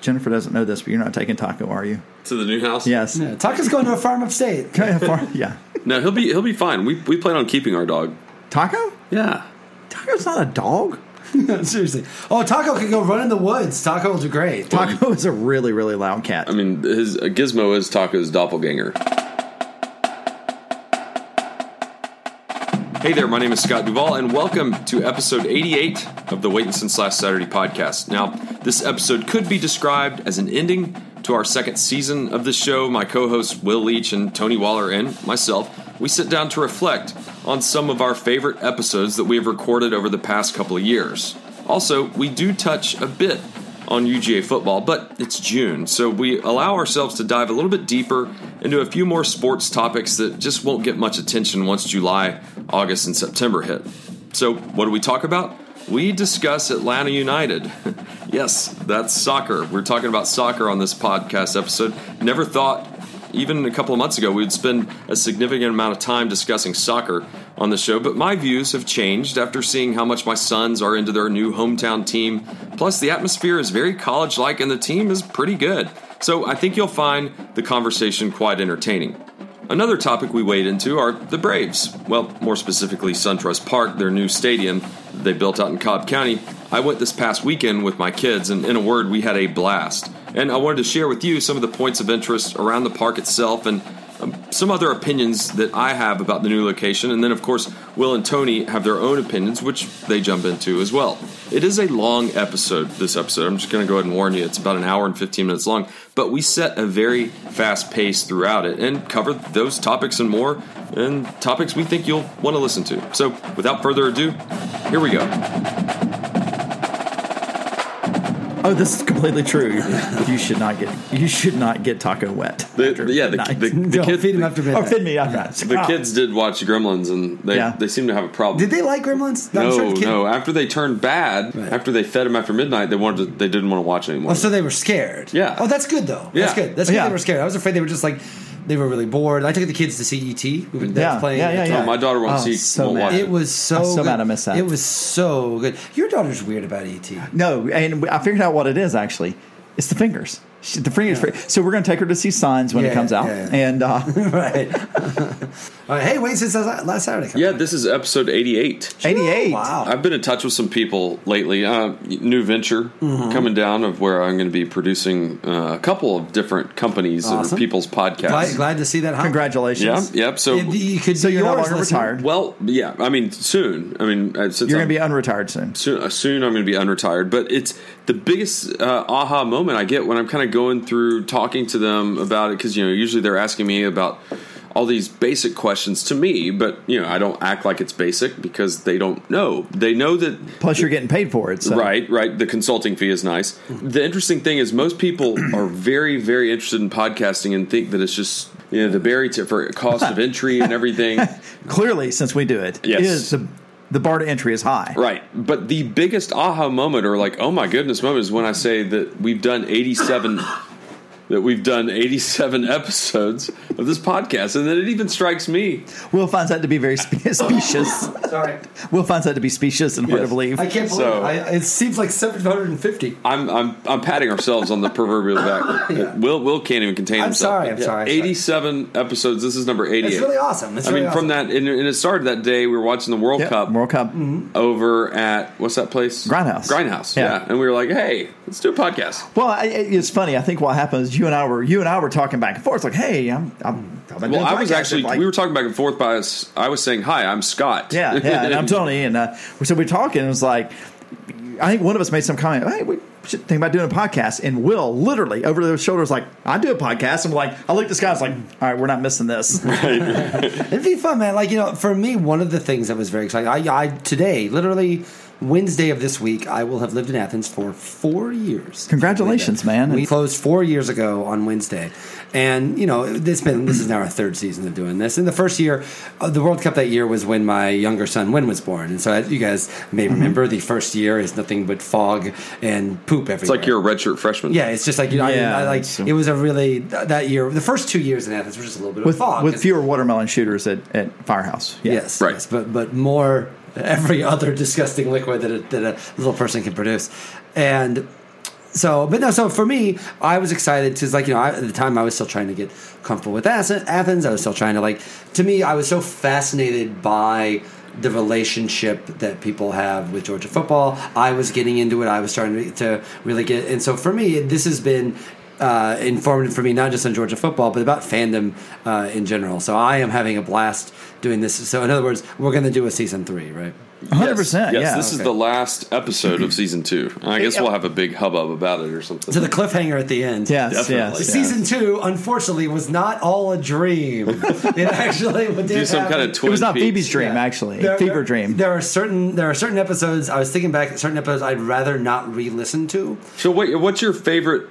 Jennifer doesn't know this, but you're not taking Taco, are you? To the new house? Yes. Yeah, Taco's going to a farm upstate. Okay, far- yeah. No, he'll be he'll be fine. We we plan on keeping our dog. Taco? Yeah. Taco's not a dog. Seriously. Oh, Taco can go run in the woods. Taco will do great. Taco is a really, really loud cat. I mean, his uh, Gizmo is Taco's doppelganger. Hey there, my name is Scott Duvall, and welcome to episode 88 of the Waiting Since Last Saturday podcast. Now, this episode could be described as an ending to our second season of the show. My co hosts Will Leach and Tony Waller and myself, we sit down to reflect on some of our favorite episodes that we have recorded over the past couple of years. Also, we do touch a bit on UGA football, but it's June, so we allow ourselves to dive a little bit deeper into a few more sports topics that just won't get much attention once July, August, and September hit. So, what do we talk about? We discuss Atlanta United. yes, that's soccer. We're talking about soccer on this podcast episode. Never thought even a couple of months ago, we would spend a significant amount of time discussing soccer on the show, but my views have changed after seeing how much my sons are into their new hometown team. Plus, the atmosphere is very college like and the team is pretty good. So I think you'll find the conversation quite entertaining. Another topic we wade into are the Braves. Well, more specifically, SunTrust Park, their new stadium they built out in Cobb County. I went this past weekend with my kids, and in a word, we had a blast. And I wanted to share with you some of the points of interest around the park itself and um, some other opinions that I have about the new location. And then, of course, Will and Tony have their own opinions, which they jump into as well. It is a long episode, this episode. I'm just going to go ahead and warn you. It's about an hour and 15 minutes long, but we set a very fast pace throughout it and cover those topics and more, and topics we think you'll want to listen to. So, without further ado, here we go. Oh, this is completely true. You should not get you should not get Taco wet. The, after yeah, the, midnight. the, the, Don't kids, feed him after or midnight. feed me after that. the ah. kids did watch Gremlins, and they, Yeah. they seem to have a problem. Did they like Gremlins? I'm No, sure no. After they turned bad, Right. after they fed him after midnight, they wanted to, they didn't want to watch anymore. Oh, so they were scared. Yeah. Oh, that's good though. Yeah. That's good. That's good. Yeah. They were scared. I was afraid they were just like they were really bored. I took the kids to CET. We were they Yeah, were playing. yeah, yeah, yeah. Oh, my daughter won't Oh, see. so won't mad. watch It was so. I'm so good. mad I missed that. It was so good. Your daughter's weird about E ET. No, and I figured out what it is actually. It's the fingers. She, the fingers. So we're going to take her to see Signs when Yeah, it comes out, yeah, yeah. and uh, right. All right. Hey, wait since last Saturday. Yeah, this is episode eighty-eight. 88. Wow. I've been in touch with some people lately. Uh, new venture Mm-hmm. coming down of where I'm going to be producing uh, a couple of different companies Awesome. or people's podcasts. Glad, glad to see that. Huh? Congratulations. Yeah, yep. So, It- you could So be you're no longer retired. well, yeah. I mean, soon. I mean, uh, since You're I'm- going to be unretired soon. soon, uh, soon I'm going to be unretired. But it's the biggest uh, aha moment I get when I'm kind of going through talking to them about it because you know usually they're asking me about all these basic questions to me, but you know I don't act like it's basic because they don't know. They know that Plus, you're getting paid for it. So. Right, right. The consulting fee is nice. The interesting thing is most people are very, very interested in podcasting and think that it's just you know the barrier to, for cost of entry and everything. Clearly, since we do it, Yes. it is the the bar to entry is high. Right. But the biggest aha moment or like, oh my goodness moment is when I say that we've done 87 that we've done 87 episodes of this podcast and then it even strikes me. Will finds that to be very spe- specious. Sorry. Will finds that to be specious and hard Yes. to believe. I can't believe So- it. I, it seems like 750. I'm I'm I'm patting ourselves on the proverbial back. Will Will can't even contain I'm himself. sorry, I'm sorry, I'm sorry. 87 episodes. This is number 88. It's really awesome. It's I mean, really from awesome. that, and, and it started that day. We were watching the World Yep, Cup World Cup. Mm-hmm. over at what's that place? Grindhouse. Grindhouse. Yeah. Yeah. and we were like, "Hey, let's do a podcast." Well, I, it's funny. I think what happened is you and I were you and I were talking back and forth. Like, hey, I'm. I'm Well, I was actually Like, we were talking back and forth by us. I was saying, "Hi, I'm Scott." Yeah, yeah, and I'm Tony, and uh, so we're talking. And it was like, I think one of us made some comment. Hey, we should think about doing a podcast. And Will, literally over their shoulders, like, I do a podcast. I'm like, I look at this guy. I was like, all right, we're not missing this. It'd be fun, man. Like you know, for me, one of the things that was very exciting. I, I today, literally Wednesday of this week, I will have lived in Athens for four years. Congratulations, man. We closed four years ago on Wednesday, and you know this been this is now our third season of doing this. In the first year, uh, the World Cup that year was when my younger son Win was born, and so as you guys may Mm-hmm. remember, the first year is nothing but fog and poop everywhere. It's like you're a redshirt freshman. Yeah, it's just like you know, I- Yeah, I, like so- it was a really that year. The first two years in Athens were just a little bit with of fog with 'cause- fewer watermelon shooters at, at Firehouse. Yeah. Yes, Right. yes, but but more every other disgusting liquid that a, that a little person can produce, and so, but no. So for me, I was excited because, like, you know, I, at the time I was still trying to get comfortable with Athens. I was still trying to like. To me, I was so fascinated by the relationship that people have with Georgia football. I was getting into it. I was starting to really get, and so for me, this has been uh, informative for me, not just on Georgia football, but about fandom uh, in general. So I am having a blast doing this. So in other words, we're going to do a season three, right? 100%. Yes, yeah. this is the last episode of season two. I guess we'll have a big hubbub about it or something. To the cliffhanger at the end. Yes, Definitely. yes, yes. Season two, unfortunately, was not all a dream. it actually did do some happen. kind of twin It was not Peaks. Phoebe's dream, Yeah. actually. There- Fever there- dream. There are certain there are certain episodes. I was thinking back certain episodes I'd rather not re-listen to. So, wait, what's your favorite,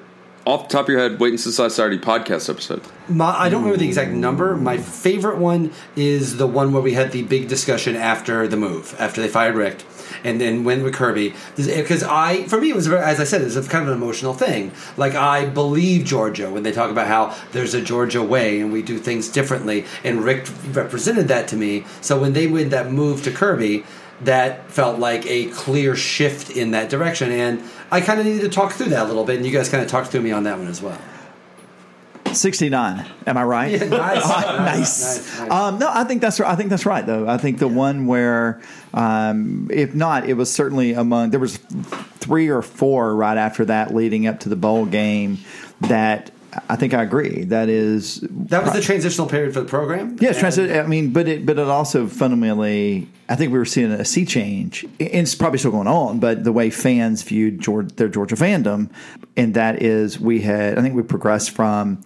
off the top of your head, Waiting Since Last Saturday podcast episode? My, I don't remember the exact number. My favorite one is the one where we had the big discussion after the move, after they fired Richt, and then went with Kirby. Because eh, I, for me, it was as I said, it was kind of an emotional thing. Like I believe Georgia when they talk about how there's a Georgia way and we do things differently, and Richt represented that to me. So when they made that move to Kirby. That felt like a clear shift in that direction, and I kind of needed to talk through that a little bit. And you guys kind of talked through me on that one as well. 69. Am I right? Yeah, nice. nice. Nice, nice. Um, no, I think that's right I think that's right though. I think the one where, um, if not, it was certainly among there was three or four right after that leading up to the bowl game that I think I agree. That is That was the transitional period for the program. Yes, transit. I mean, but it but it also fundamentally, I think we were seeing a sea change, and it's probably still going on. But the way fans viewed Georgia, their Georgia fandom, and that is, we had, I think we progressed from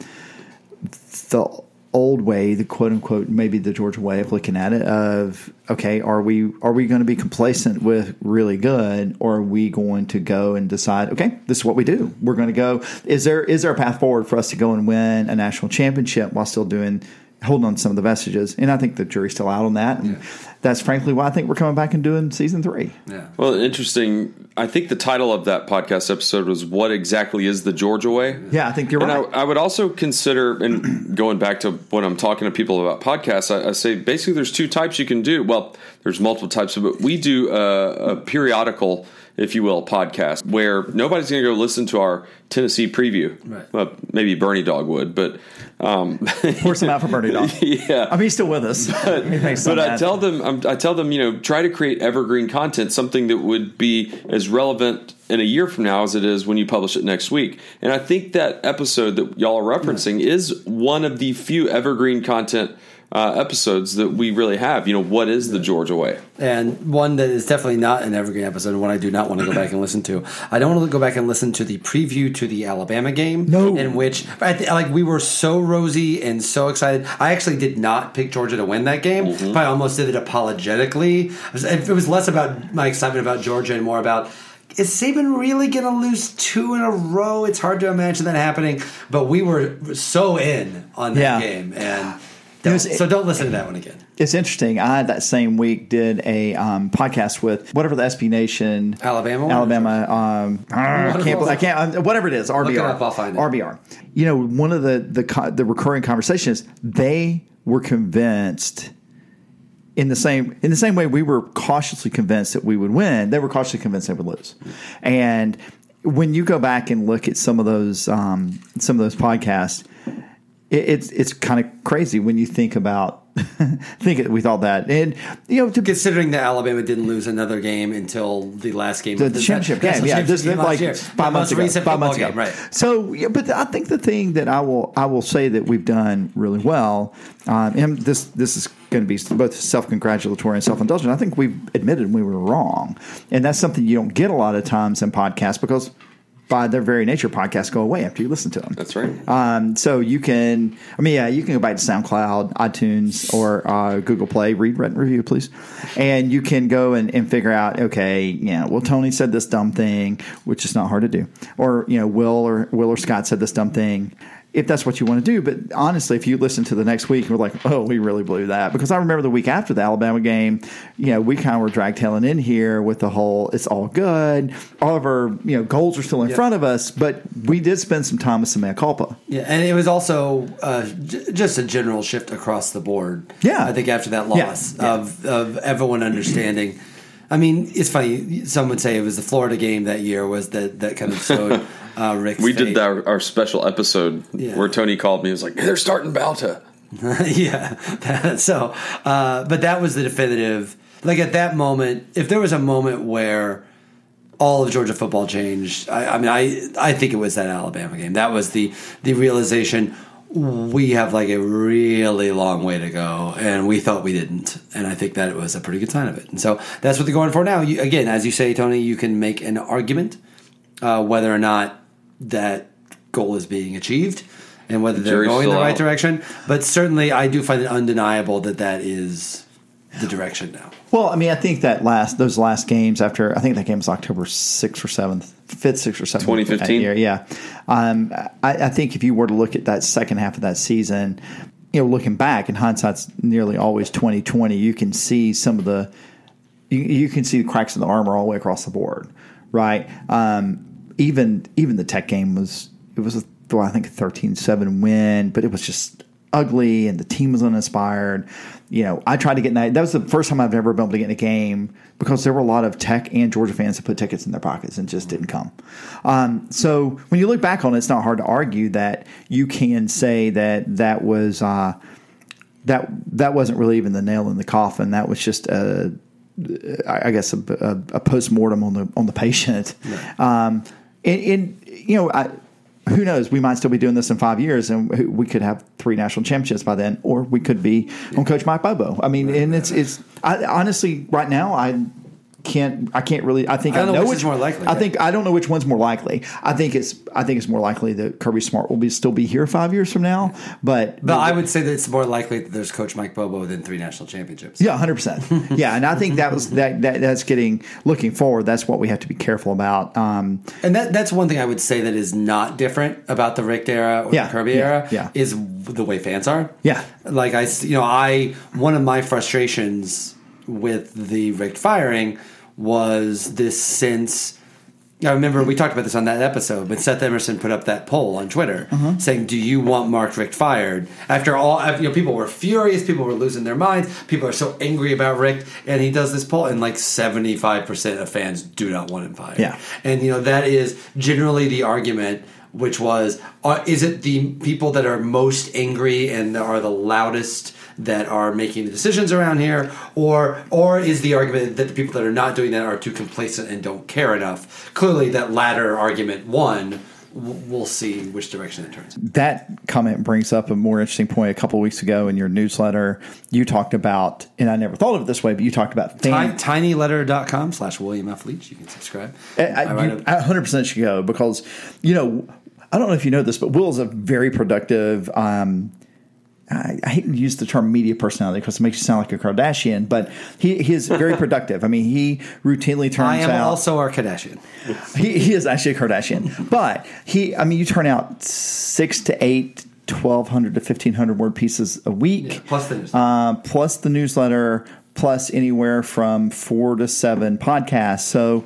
the old way, the quote unquote, maybe the Georgia way of looking at it. Of okay, are we are we going to be complacent with really good, or are we going to go and decide? Okay, this is what we do. We're going to go. Is there is there a path forward for us to go and win a national championship while still doing holding on to some of the vestiges? And I think the jury's still out on that. And that's frankly why I think we're coming back and doing season three. Yeah. Well, interesting. I think the title of that podcast episode was "What exactly is the Georgia way?" Yeah, I think you're and right. I, I would also consider, and going back to when I'm talking to people about podcasts, I, I say basically there's two types you can do. Well, there's multiple types, but we do a, a periodical, if you will, podcast where nobody's going to go listen to our Tennessee preview. Right. Well, maybe Bernie Dog would, but um, Pour some out for Bernie Dog. yeah. I mean, he's still with us. Some But I tell them, I'm, I tell them, you know, try to create evergreen content, something that would be as relevant in a year from now as it is when you publish it next week. And I think that episode that y'all are referencing is one of the few evergreen content uh, episodes that we really have. You know, what is the Georgia way? And one that is definitely not an evergreen episode, and one I do not want to go back and listen to. I don't want to go back and listen to the preview to the Alabama game. No. in which I th- like we were so rosy and so excited. I actually did not pick Georgia to win that game, but I almost did it apologetically. It was, it was less about my excitement about Georgia and more about. Is Saban really going to lose two in a row? It's hard to imagine that happening, but we were so in on that Yeah. game, and It was- so don't listen to that one again. It's interesting. I that same week did a um, podcast with whatever the SB Nation Alabama? Alabama. Um, I can't. I can't. Um, whatever it is. RBR. it up, I'll find it. RBR. You know, one of the the the recurring conversations. They were convinced in the same in the same way we were cautiously convinced that we would win. They were cautiously convinced they would lose. And when you go back and look at some of those um, some of those podcasts, it, it's it's kind of crazy when you think about think it, we thought that and you know to Considering that Alabama didn't lose another game until the last game the, of the championship game, yeah, championship just game like year. five The months ago. recent Five months ago, game, right? So, yeah, but I think the thing that I will I will say that we've done really well, um, and this this is going to be both self congratulatory and self indulgent. I think we've admitted we were wrong, and that's something you don't get a lot of times in podcasts because. By their very nature, podcasts go away after you listen to them. That's right. Um, so you can, I mean, yeah, you can go back to SoundCloud, iTunes, or uh, Google Play, read, rate, and review, please. And you can go and, and figure out, okay, yeah, well, Tony said this dumb thing, which is not hard to do. Or, you know, Will or Will or Scott said this dumb thing. If that's what you want to do, but honestly, if you listen to the next week, we're like, oh, we really blew that. Because I remember the week after the Alabama game, you know, we kind of were drag tailing in here with the whole, it's all good. All of our, you know, goals are still in front of us, but we did spend some time with some mea culpa. Yeah, and it was also uh, j- just a general shift across the board. Yeah. I think after that Yeah, loss yeah. of of everyone understanding. I mean, it's funny. Some would say it was the Florida game that year was that that kind of showed uh, Richt's We did fate. that, our special episode Yeah. where Tony called me. He was like, "They're starting Bauta." yeah. so, uh, but that was the definitive. Like at that moment, if there was a moment where all of Georgia football changed, I, I mean, I I think it was that Alabama game. That was the the realization we have like a really long way to go, and we thought we didn't. And I think that it was a pretty good sign of it. And so that's what they're going for now. You, again, as you say, Tony, you can make an argument uh, whether or not that goal is being achieved and whether they're going the right out. direction. But certainly, I do find it undeniable that that is the direction now. Well, I mean, I think that last those last games after I think that game was October sixth or seventh, fifth, sixth or seventh, 2015? year, Yeah, um, I, I think if you were to look at that second half of that season, you know, looking back, and hindsight's nearly always twenty twenty, you can see some of the you, you can see the cracks in the armor all the way across the board, right? Um, even even the Tech game was it was a, well, I think a 13-7 win, but it was just ugly and the team was uninspired. You know, I tried to get in that. That was the first time I've ever been able to get in a game because there were a lot of Tech and Georgia fans that put tickets in their pockets and just didn't come. Um, so when you look back on it, it's not hard to argue that you can say that that was. Uh, that that wasn't really even the nail in the coffin. That was just a, I guess a, a, a post mortem on the on the patient. Um, and, and you know, I, who knows? We might still be doing this in five years, and we could have three national championships by then, or we could be on Coach Mike Bobo. I mean, and it's it's I, honestly right now I. Can't I can't really I think I I, don't know know which is more likely, I right? think I don't know which one's more likely. I think it's I think it's more likely that Kirby Smart will be still be here five years from now. But But I would say that it's more likely that there's Coach Mike Bobo than three national championships. Yeah, hundred percent. Yeah, and I think that was that, that. That's getting looking forward. That's what we have to be careful about. Um, And that that's one thing I would say that is not different about the Richt era or Yeah, the Kirby yeah, era yeah. is the way fans are. Yeah. Like I you know, I one of my frustrations with the Richt firing was this sense I remember we talked about this on that episode, but Seth Emerson put up that poll on Twitter Uh-huh. saying, "Do you want Mark Richt fired?" After all, you know, people were furious, people were losing their minds, people are so angry about Richt, and he does this poll, and like seventy five percent of fans do not want him fired. Yeah. and you know that is generally the argument, which was, uh, is it the people that are most angry and are the loudest? That are making the decisions around here, or or is the argument that the people that are not doing that are too complacent and don't care enough? Clearly, that latter argument won. We'll see which direction it turns. that comment brings up a more interesting point. A couple of weeks ago in your newsletter, you talked about, and I never thought of it this way, but you talked about fan, Ti- tinyletter.com slash William F. Leach. You can subscribe. I, I you- I 100% should go because, you know, I don't know if you know this, but Will is a very productive. Um, I, I hate to use the term media personality because it makes you sound like a Kardashian, but he, he is very productive. I mean, he routinely turns I am out. also our Kardashian. he, he is actually a Kardashian, but he, I mean, you turn out six to eight, 1,200 to 1,500 word pieces a week. Yeah, plus the newsletter. Uh, plus the newsletter, plus anywhere from four to seven podcasts. So,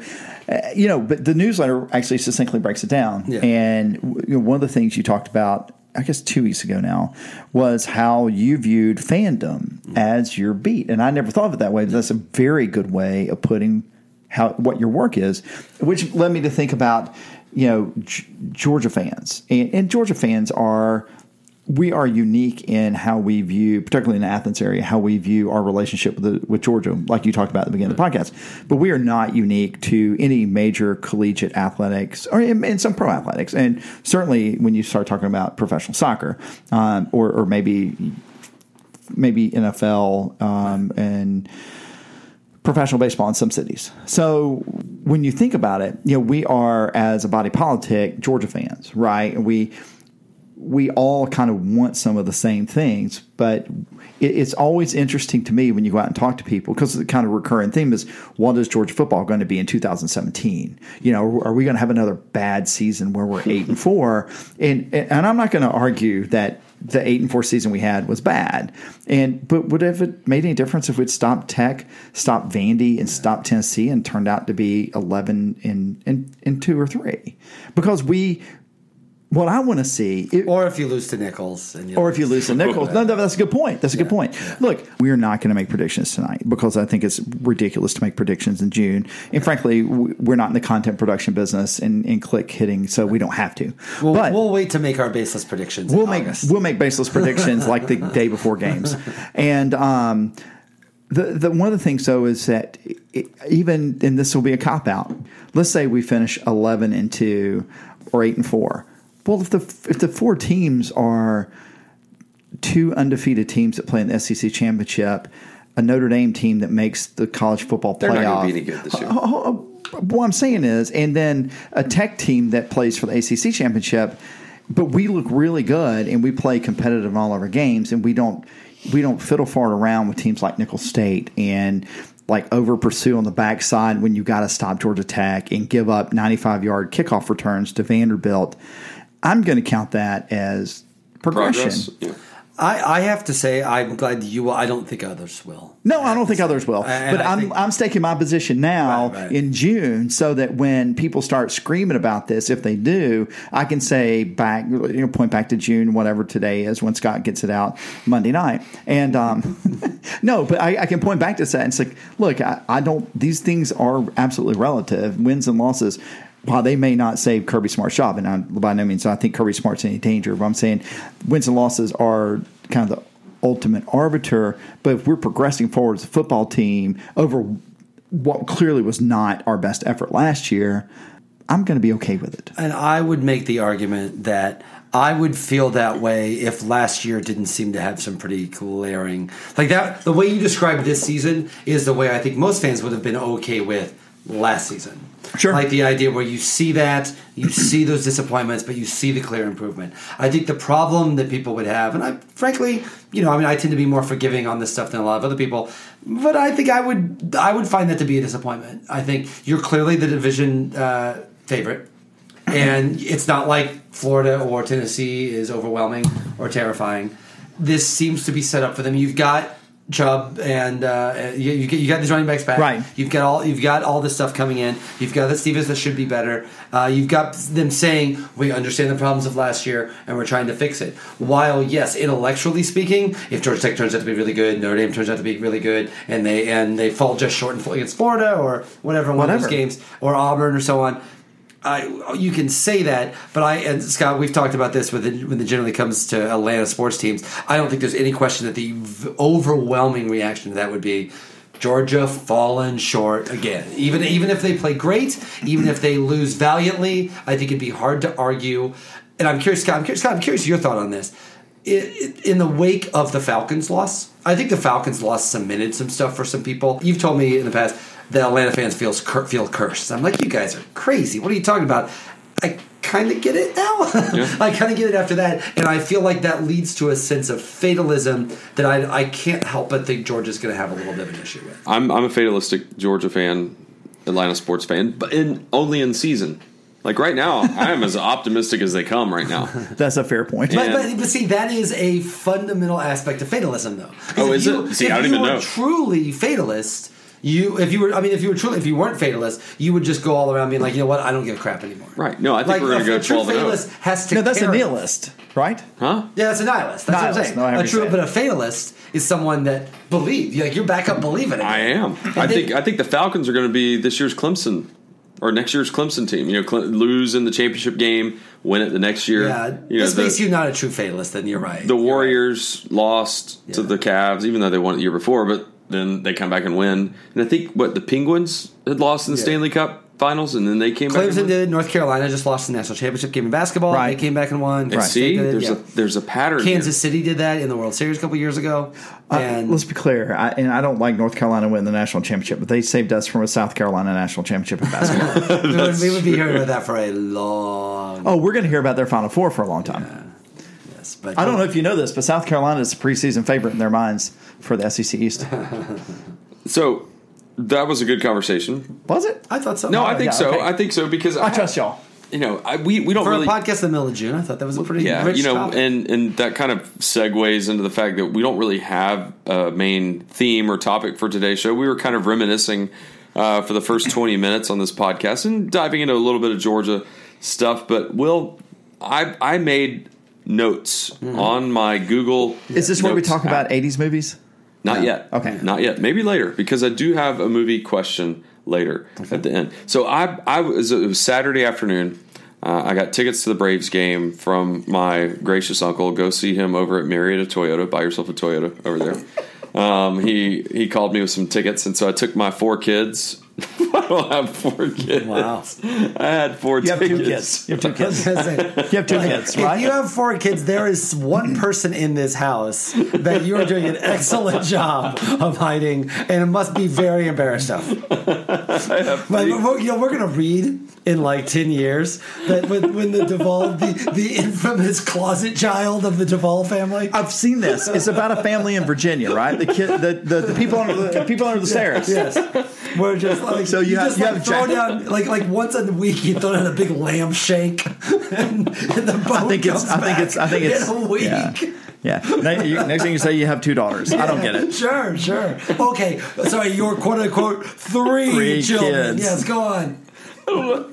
uh, you know, but the newsletter actually succinctly breaks it down. Yeah. And you know, one of the things you talked about, I guess two weeks ago now, was how you viewed fandom as your beat. And I never thought of it that way, but that's a very good way of putting how what your work is, which led me to think about, you know, G- Georgia fans. And, and Georgia fans are we are unique in how we view, particularly in the Athens area, how we view our relationship with the, with Georgia, like you talked about at the beginning of the podcast. But we are not unique to any major collegiate athletics or in, in some pro athletics, and certainly when you start talking about professional soccer, um, or, or maybe maybe NFL um, and professional baseball in some cities. So when you think about it, you know, we are as a body politic Georgia fans, right? And we we all kind of want some of the same things, but it, it's always interesting to me when you go out and talk to people because the kind of recurring theme is what is Georgia football going to be in 2017? You know, are we going to have another bad season where we're eight and four? And and I'm not going to argue that the eight and four season we had was bad. And but would have it made any difference if we'd stopped Tech, stopped Vandy, and stopped Tennessee, and turned out to be eleven in in, in two or three? Because we what I want to see, it, Or if you lose to Nicholls, and or if you lose to Nicholls. No, no, that's a good point. That's a good point. Look, we are not going to make predictions tonight because I think it's ridiculous to make predictions in June. And frankly, we're not in the content production business and, and click hitting, so we don't have to. We'll, but we'll wait to make our baseless predictions. we'll make August. we'll make baseless predictions like the day before games, and um, the the one of the things though is that it, even and this will be a cop out. Let's say we finish eleven and two or eight and four. Well, if the if the four teams are two undefeated teams that play in the SEC championship, a Notre Dame team that makes the college football They're playoff. not going to be any good this year. Oh, oh, oh, what I'm saying is, and then a tech team that plays for the ACC championship, but we look really good and we play competitive in all of our games, and we don't we don't fiddle fart around with teams like Nicholls State and like over pursue on the backside when you got to stop Georgia Tech and give up 95 yard kickoff returns to Vanderbilt. I'm going to count that as progression. Progress. Yeah. I, I have to say, I'm glad you will. I don't think others will. No, I don't think others will. And but I I'm think- I'm staking my position now Right, right. in June, so that when people start screaming about this, if they do, I can say back, you know, point back to June, whatever today is, when Scott gets it out Monday night. And um, no, but I, I can point back to that and say, look, I, I don't. These things are absolutely relative. Wins and losses. While they may not save Kirby Smart's job, and I, by no means I think Kirby Smart's in any danger, but I'm saying wins and losses are kind of the ultimate arbiter. But if we're progressing forward as a football team over what clearly was not our best effort last year, I'm going to be okay with it. And I would make the argument that I would feel that way if last year didn't seem to have some pretty glaring like that. The way you described this season is the way I think most fans would have been okay with last season. Sure. Like the idea where you see that, you see those disappointments, but you see the clear improvement. I think the problem that people would have, and I frankly, you know, I mean, I tend to be more forgiving on this stuff than a lot of other people, but I think I would, I would find that to be a disappointment. I think you're clearly the division uh, favorite and it's not like Florida or Tennessee is overwhelming or terrifying. This seems to be set up for them. You've got Chubb and uh, you, you, got these running backs back. Right. You've got all you've got all this stuff coming in. You've got the Stevens that should be better. Uh, you've got them saying we understand the problems of last year and we're trying to fix it. While yes, intellectually speaking, if Georgia Tech turns out to be really good, Notre Dame turns out to be really good, and they and they fall just short in- against Florida or whatever one of those games or Auburn or so on. I, you can say that, but I and Scott, we've talked about this with it, when it generally comes to Atlanta sports teams. I don't think there's any question that the overwhelming reaction to that would be Georgia fallen short again. Even even if they play great, even if they lose valiantly, I think it'd be hard to argue. And I'm curious, Scott. I'm curious, Scott. I'm curious your thought on this. I- I- In the wake of the Falcons' loss, I think the Falcons' loss cemented some stuff for some people. You've told me in the past that Atlanta fans feels cur- feel cursed. I'm like, you guys are crazy. What are you talking about? I kind of get it now. I kind of get it after that, and I feel like that leads to a sense of fatalism that I, I can't help but think Georgia's going to have a little bit of an issue with. I'm I'm a fatalistic Georgia fan, Atlanta sports fan, but in only in season. Like right now, I am as optimistic as they come right now. That's a fair point. But, but, but see, that is a fundamental aspect of fatalism, though. Oh, is you- it? See, if I don't you even were know. Truly fatalist. You, if you were, I mean, if you were truly, if you weren't fatalist, you would just go all around being like, you know what, I don't give a crap anymore. Right. No, I think Like, we're going a- to go a true 12 and 0. fatalist has to. no, that's a care- nihilist, right? Huh? Yeah, that's a nihilist. That's Nihilist. what I'm saying. No, I a understand. true, but a fatalist is someone that believes. Like you're back up believing it. I am. I they- think I think the Falcons are going to be this year's Clemson or next year's Clemson team. You know, Cle- lose in the championship game, win it the next year. Yeah, you know, this the, makes you not a true fatalist. Then you're right. the You're right. Warriors lost to Yeah. the Cavs, even though they won it the year before, but then they come back and win. And I think what the Penguins had lost in the Yeah. Stanley Cup Finals, and then they came back. and Clemson won. did. North Carolina just lost the national championship game in basketball. Right. They came back and won. And Right. see, there's yeah. a there's a pattern. Kansas here. City did that in the World Series a couple years ago. Uh, And let's be clear, I, and I don't like North Carolina winning the national championship, but they saved us from a South Carolina national championship in basketball. we, would, we would be hearing about that for a long. oh, we're going to hear about their Final Four for a long time. Yes, but I don't know if you know this, but South Carolina is a preseason favorite in their minds for the SEC East. So that was a good conversation. Was it? I thought so. No, I think yeah, so. okay. I think so because I trust y'all. You know, I, we we don't for really a podcast in the middle of June, I thought that was a pretty yeah rich you know topic. and and that kind of segues into the fact that we don't really have a main theme or topic for today's show we were kind of reminiscing uh, for the first 20 minutes on this podcast and diving into a little bit of georgia stuff but will I I made notes on my Google. Is this where we talk app. about 80s movies? Not No. yet. Okay. Not yet. Maybe later because I do have a movie question later at the end. So I I was it was Saturday afternoon. Uh, I got tickets to the Braves game from my gracious uncle. Go see him over at Marietta Toyota. Buy yourself a Toyota over there. Um, he he called me with some tickets, and so I took my four kids. I don't have four kids. Wow. I had four You have two kids. You have two kids. You have two kids, if you have four kids, there is one person in this house that you are doing an excellent job of hiding, and it must be very embarrassed of. But we're, you know, we're gonna read in like ten years that when, when the Duvall, the, the infamous closet child of the Duvall family. I've seen this. It's about a family in Virginia, right? The kid, the, the, the people under the, the people under the stairs. Yes, we're just like So you have- just you like have throw down like like once a week you throw down a big lamb shank, and, and the bone I think it's. comes I think it's. I think it's. a week. Yeah. yeah. Ne- you- Next thing you say, you have two daughters. I don't get it. Sure, sure. Okay, sorry, your quote unquote three, Three children. kids. Yes, go on. All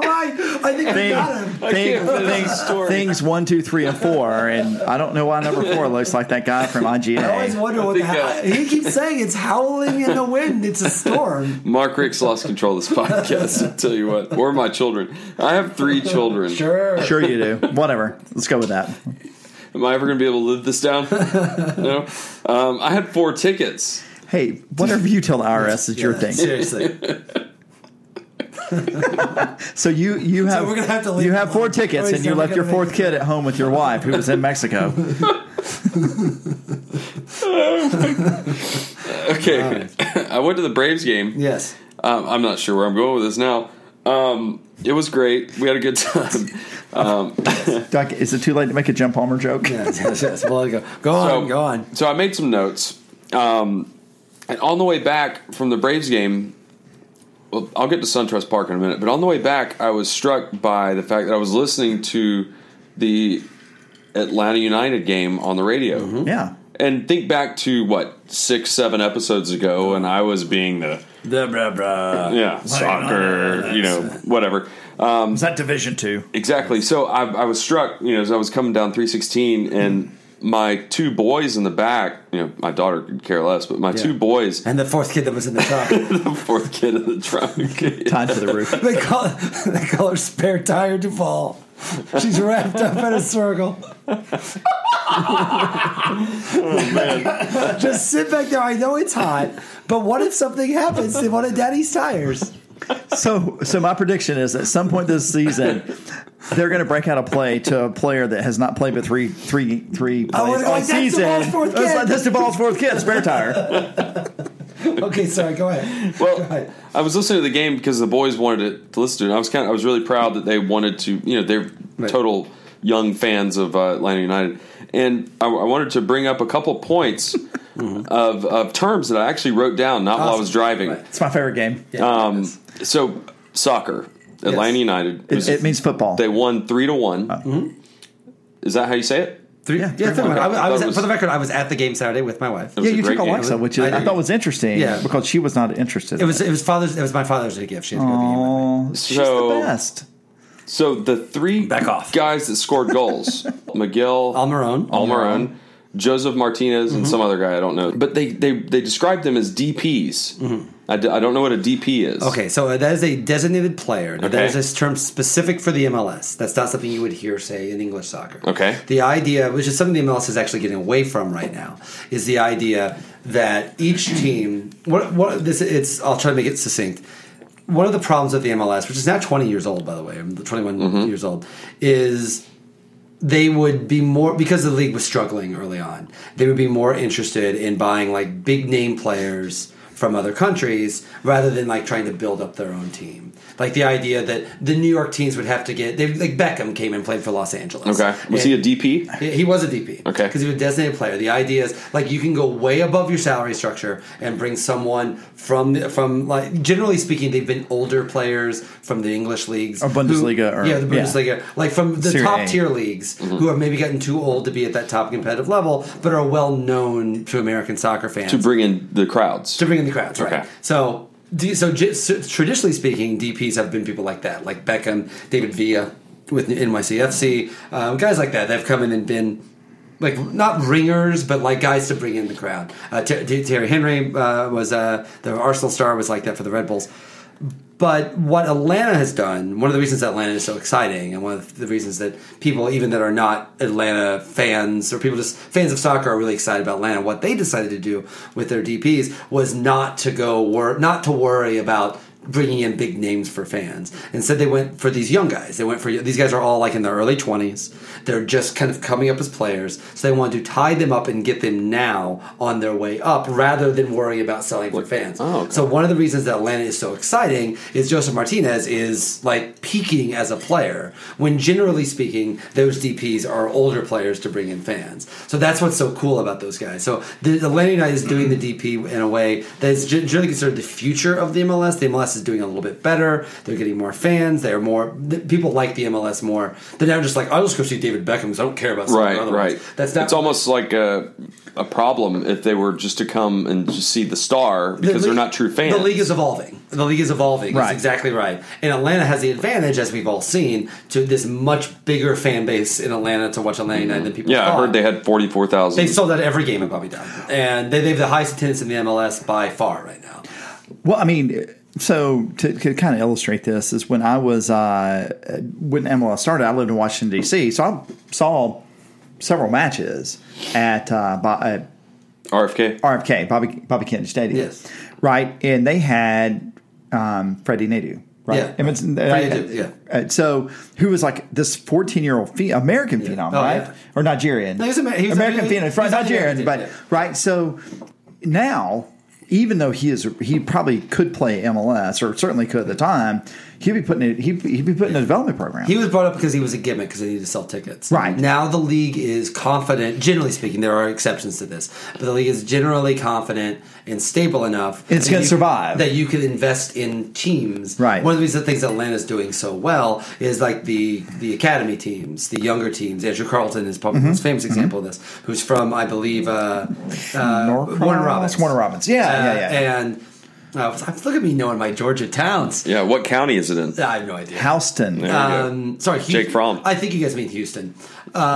right, I think we Thing, got him. I thing, can't finish things, story. things one, two, three, and four, and I don't know why number four looks like that guy from I always IGA. wonder what the uh, hell. He keeps saying it's howling in the wind. It's a storm. Mark Richt's lost control of this podcast. I tell you what, or my children. I have three children. Sure. Sure, you do. Whatever. Let's go with that. Am I ever going to be able to live this down? no. Um, I had four tickets. Hey, whatever you tell the IRS is your thing. Seriously. So you you have we're gonna have to leave you have four him. tickets, and you left your fourth make it. kid at home with your wife, who was in Mexico. Okay. I went to the Braves game. Yes. Um, I'm not sure where I'm going with this now. Um, it was great. We had a good time. Um, Doc, is it too late to make a Jim Palmer joke? Yes, yes, yes. Well, go, go on, so, go on. So I made some notes. Um, and on the way back from the Braves game, well, I'll get to SunTrust Park in a minute, but on the way back, I was struck by the fact that I was listening to the Atlanta United game on the radio. Mm-hmm. Yeah. And think back to what six, seven episodes ago, and I was being the Blah, blah, blah. yeah soccer, oh, you know, whatever. Um, Is that Division Two? Exactly. So I, I was struck, you know, as I was coming down 316, and mm-hmm. My two boys in the back, you know, my daughter could care less, but my two boys, And the fourth kid that was in the truck. the fourth kid in the trunk. Tied to the roof. they call they call her spare tire Duvall. She's wrapped up in a circle. oh, man. Just sit back there. I know it's hot, but what if something happens to one of Daddy's tires? So, so my prediction is at some point this season, they're going to break out a play to a player that has not played but three, three, three I plays wanna all like, "That's season. Duvall's fourth It's kid." like, That's Duvall's fourth kid, spare tire. Okay, sorry. Go ahead. Go Well, ahead. I was listening to the game because the boys wanted to listen to it. I was kind of, I was really proud that they wanted to, you know, they're Right. total young fans of uh, Atlanta United, and I, I wanted to bring up a couple points of, of terms that I actually wrote down, not while I was driving. Right. It's my favorite game. Yeah, Um, yes. So soccer, Atlanta United. It, it means football. they won three to one. Uh-huh. Is that how you say it? Three, yeah, yeah, three three- I, was- I was, was- for the record, I was at the game Saturday with my wife. Yeah, you great took game. Alexa, which is, I I, thought was interesting Yeah. because she was not interested. It was it was father's it was my father's Day gift. She had to go to the game. with me. She's So- the best. So the three Back off. guys that scored goals, Miguel Almiron. Almiron, Josef Martinez, and mm-hmm. some other guy I don't know. But they they, they described them as DPs. Mm-hmm. I, d- I don't know what a DP is. Okay, so that is a designated player. Now, That Okay. is a term specific for the MLS. That's not something you would hear, say, in English soccer. Okay. The idea, which is something the MLS is actually getting away from right now, is the idea that each team. What what this? It's. I'll try to make it succinct. One of the problems with the MLS, which is now 20 years old, by the way, I'm 21 mm-hmm. years old, is they would be more because the league was struggling early on. They would be more interested in buying like big name players from other countries rather than like trying to build up their own team. Like the idea that the New York teams would have to get they, like Beckham came and played for Los Angeles. Okay. Was And- he a DP? he he was a DP. Okay. Because he was a designated player. The idea is like you can go way above your salary structure and bring someone from the, from like generally speaking, they've been older players from the English leagues Or Bundesliga who- or- yeah, the yeah. Bundesliga, like from the Serie top A. tier leagues Mm-hmm. who have maybe gotten too old to be at that top competitive level, but are well known to American soccer fans To bring in the crowds. to bring in the crowds, right? Okay. So, so, traditionally speaking, DPS have been people like that, like Beckham, David Villa. with NYCFC, um, guys like that. They've come in and been like not ringers, but like guys to bring in the crowd. Uh, Ter- Ter- Thierry Henry uh, was uh, the Arsenal star was like that for the Red Bulls. But what Atlanta has done, one of the reasons Atlanta is so exciting, and one of the reasons that people, even that are not Atlanta fans or people just fans of soccer, are really excited about Atlanta. What they decided to do with their DPS was not to go wor- not to worry about bringing in big names for fans. Instead, they went for these young guys. They went for these guys are all like in their early twenties. They're just kind of coming up as players, so they wanted to tie them up and get them now on their way up, rather than worry about selling for fans. oh, okay. So one of the reasons that Atlanta is so exciting is Josef Martinez is like peaking as a player. When generally speaking, those DPS are older players to bring in fans. So that's what's so cool about those guys. So the Atlanta United is doing the DP in a way that is generally considered the future of the MLS. The MLS is doing a little bit better. They're getting more fans. They're more th- people like the MLS more. They're now just like I'll just go see David Beckham because I don't care about some of Right, other right. ones. That's not it's almost like a a problem if they were just to come and just see the star because The they're not true fans. The league is evolving. The league is evolving. Right. That's exactly right. And Atlanta has the advantage, as we've all seen, to this much bigger fan base in Atlanta to watch Atlanta United mm-hmm. than people. yeah, I heard they had forty four thousand. They've sold out every game at Bobby Dodd, and they, they have the highest attendance in the MLS by far right now. Well, I mean, so to, to kind of illustrate this is when I was uh, when MLS started, I lived in Washington D.C., so I saw several matches at, uh, Bo- at RFK. RFK, Bobby Bobby Kennedy Stadium. Yes. right, and they had um, Freddy Adu. Right. Yeah. And it's- Freddie uh, yeah. uh, so who was like this 14 year old phe- American phenom, Oh, right? yeah. Or Nigerian. No, he was Amer- he was American Amer- phenom, he's Nigerian, Nigerian, but yeah. right. So now, even though he is, he probably could play MLS, or certainly could at the time. He'd be putting it. He'd, he'd be putting a development program. He was brought up because he was a gimmick because they needed to sell tickets. Right. Now the league is confident, generally speaking, there are exceptions to this, but the league is generally confident and stable enough. It's gonna survive. That you can invest in teams. Right. One of the reasons things that Atlanta's doing so well is like the the academy teams, the younger teams. Andrew Carleton is probably Mm-hmm. the most famous example of this, who's from, I believe, uh, uh? Warner Robins. Warner Robins. Yeah, yeah, Uh, yeah. And uh, look at me knowing my Georgia towns. Yeah, what county is it in? I have no idea. Houston. There you go. Um, sorry, Houston. Jake Fromm. I think you guys mean Houston.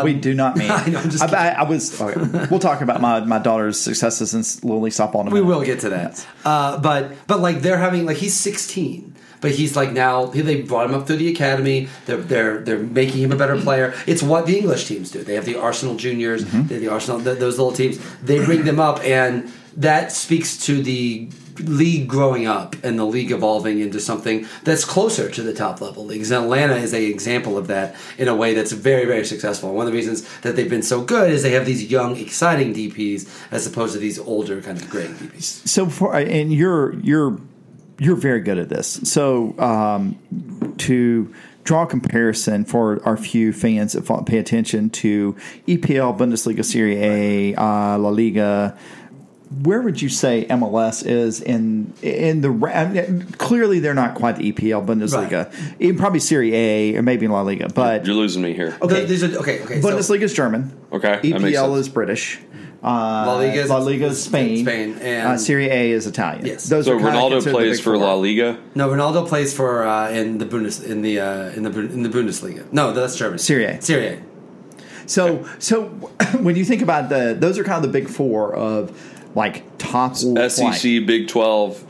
we do not mean. I know, I'm just I, I, I was. Okay, we'll talk about my, my daughter's successes in Little League softball. In a We will get to that. Uh, but but like they're having like he's 16. But he's like now they brought him up through the academy. They're they're they're making him a better player. It's what the English teams do. They have the Arsenal juniors, Mm-hmm. they have the Arsenal th- those little teams. They bring them up, and that speaks to the league growing up and the league evolving into something that's closer to the top level leagues. And Atlanta is a example of that in a way that's very very successful. One of the reasons that they've been so good is they have these young exciting DPs as opposed to these older kind of graying DPs. So for and you're you're you're very good at this. So um, to draw a comparison for our few fans that pay attention to EPL, Bundesliga, Serie A, uh, La Liga. Where would you say MLS is in in the ra- I mean, clearly they're not quite the EPL Bundesliga, In probably Serie A or maybe La Liga, but You're losing me here. okay, These are- okay, okay. so- Bundesliga is German, Okay, that makes EPL is British, uh, La Liga is- La Liga is Spain, Spain, and- uh, Serie A is Italian. Yes. those So are kinda Ronaldo plays for. La Liga. No, Ronaldo plays for uh, in the Bundes in the uh, in the in the Bundesliga. No, that's Germany. Serie A. Serie A. So, so when you think about the, those are kind of the big four of like top SEC, like- Big Twelve,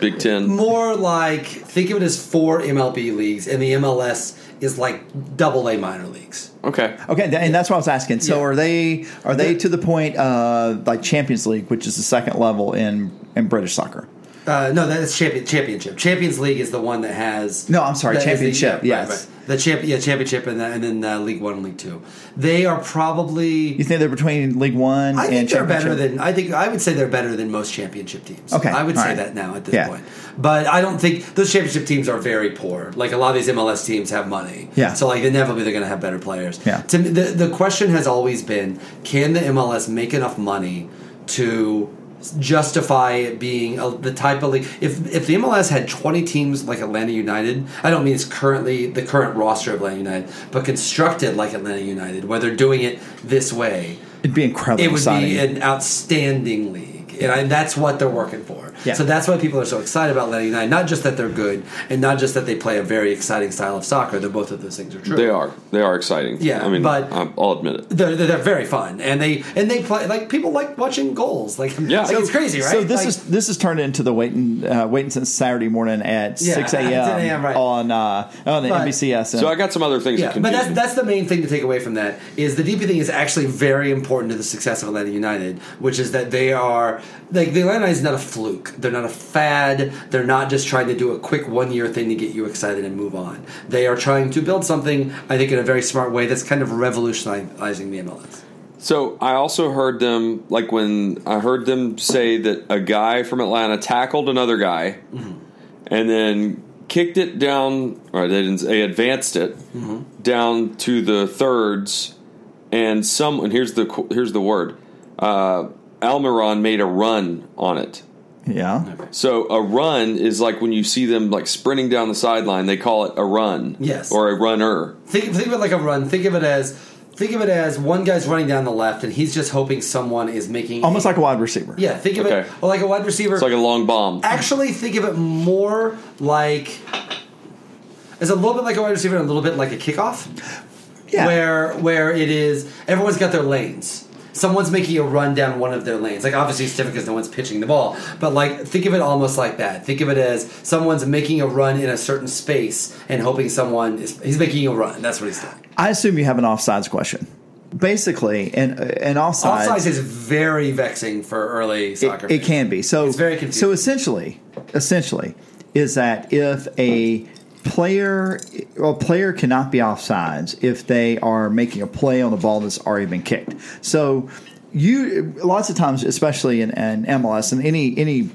Big Ten. More like think of it as four MLB leagues, and the MLS is like double A minor leagues. Okay. Okay, th- and that's what I was asking. So, Yeah. are they are they The- to the point uh, like Champions League, which is the second level in in British soccer? Uh, no, that's champion, championship. Champions League is the one that has. No, I'm sorry, is the- championship, yeah, yes. right. The champ, yeah, championship, and, the, and then uh, League One and League Two. They are probably. You think they're between League One I and think they're better than I think I would say they're better than most championship teams. Okay, I would say right. that now at this Yeah. point. But I don't think those championship teams are very poor. Like a lot of these MLS teams have money. Yeah. So like inevitably they're going to have better players. Yeah. To me, the the question has always been: Can the MLS make enough money to justify it being a, the type of league? If if the MLS had twenty teams like Atlanta United, I don't mean it's currently the current roster of Atlanta United, but constructed like Atlanta United, where they're doing it this way It'd be incredibly it would exciting. be an outstanding league, and I, that's what they're working for. Yeah. So that's why people are so excited about Atlanta United. Not just that they're good, and not just that they play a very exciting style of soccer. Though both of those things are true. They are. They are exciting. Yeah, I mean, but- I'm- I'll admit it. They're, they're, they're very fun, and they and they play like people like watching goals. Like Yeah. like, it's crazy, right? So this Like- is this is turned into the waiting uh, waiting since Saturday morning at Yeah, six 10 a.m. a.m., right. on uh, on the But- NBCS. So I got some other things Yeah, that but that's that's the main thing to take away from that is the DP thing is actually very important to the success of Atlanta United, which is that they are like the Atlanta United is not a fluke. They're not a fad. They're not just trying to do a quick one year thing to get you excited and move on. They are trying to build something, I think, in a very smart way that's kind of revolutionizing the MLS. So I also heard them like when I heard them say that a guy from Atlanta tackled another guy, Mm-hmm. and then kicked it down, or they didn't. They advanced it Mm-hmm. down to the thirds, and some. And here's the here's the word. Uh, Almiron made a run on it. Yeah, So a run is like when you see them like sprinting down the sideline. They call it a run, Yes. or a runner. Think think of it like a run. Think of it as think of it as one guy's running down the left and he's just hoping someone is making almost like a wide receiver. yeah. Think of Okay. it like a wide receiver. It's like a long bomb. actually think of it more like It's a little bit like a wide receiver and a little bit like a kickoff yeah. where where it is everyone's got their lanes someone's making a run down one of their lanes like obviously it's different because no one's pitching the ball but like think of it almost like that think of it as someone's making a run in a certain space and hoping someone is he's making a run that's what he's doing I assume you have an offsides question. Basically, and an offsides. offsides is very vexing for early soccer it, it can be. So It's very confusing. So essentially, essentially, is that if a player a player cannot be offsides if they are making a play on the ball that's already been kicked. So you lots of times, especially in, in MLS and any any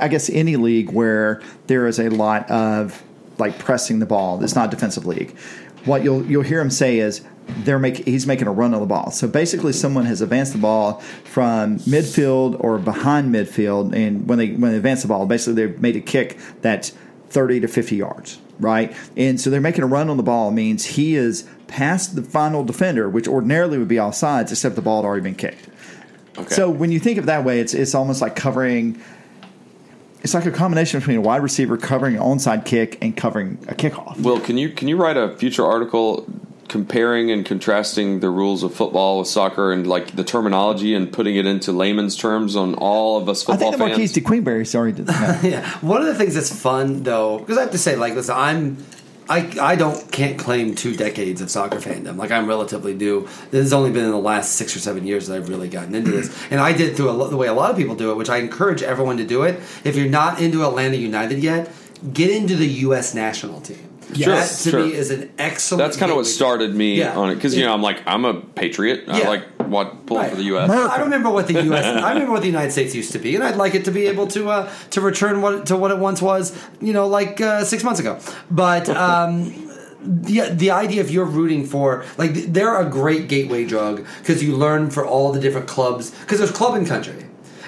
I guess any league where there is a lot of like pressing the ball. It's not a defensive league. What you'll you'll hear him say is they're making he's making a run on the ball. So basically, someone has advanced the ball from midfield or behind midfield, and when they when they advance the ball, basically they've made a kick that's thirty to fifty yards, right? And so they're making a run on the ball means he is past the final defender, which ordinarily would be offsides, except the ball had already been kicked. Okay. So when you think of it that way, it's it's almost like covering. It's like a combination between a wide receiver covering an onside kick and covering a kickoff. Well, can you can you write a future article comparing and contrasting the rules of football with soccer and like the terminology and putting it into layman's terms on all of us I football think the Marquise de Queensberry sorry, did that. yeah. One of the things that's fun though, because I have to say, like, listen, I'm. I, I don't can't claim two decades of soccer fandom. Like I'm relatively new. This has only been in the last six or seven years that I've really gotten into this, and I did through a, the way a lot of people do it, which I encourage everyone to do it. If you're not into Atlanta United yet, get into the U.S. national team. That to sure. me is an excellent. That's kind of what started me Yeah. on it because you know I'm like I'm a patriot. I Yeah. like what pulling Right. for the U.S. I remember what the U.S. I remember what the United States used to be, and I'd like it to be able to uh, to return what to what it once was. You know, like uh, six months ago. But um, the the idea of you're rooting for like they're a great gateway drug because you learn for all the different clubs because there's club and country,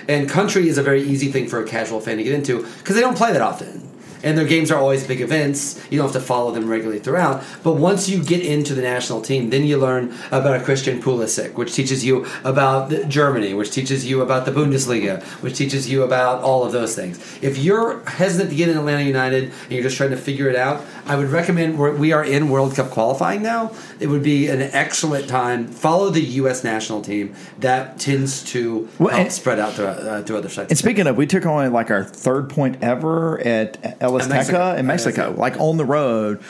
and country is a very easy thing for a casual fan to get into because they don't play that often and their games are always big events. You don't have to follow them regularly throughout. But once you get into the national team, then you learn about a Christian Pulisic, which teaches you about Germany, which teaches you about the Bundesliga, which teaches you about all of those things. If you're hesitant to get in Atlanta United and you're just trying to figure it out, I would recommend we're, in World Cup qualifying now. It would be an excellent time. Follow the U.S. national team. That tends to Well, help spread out to, uh, to other sites. And speaking of, we took only like our third point ever at At Mexico. Azteca in Mexico, Mexico. like on the road.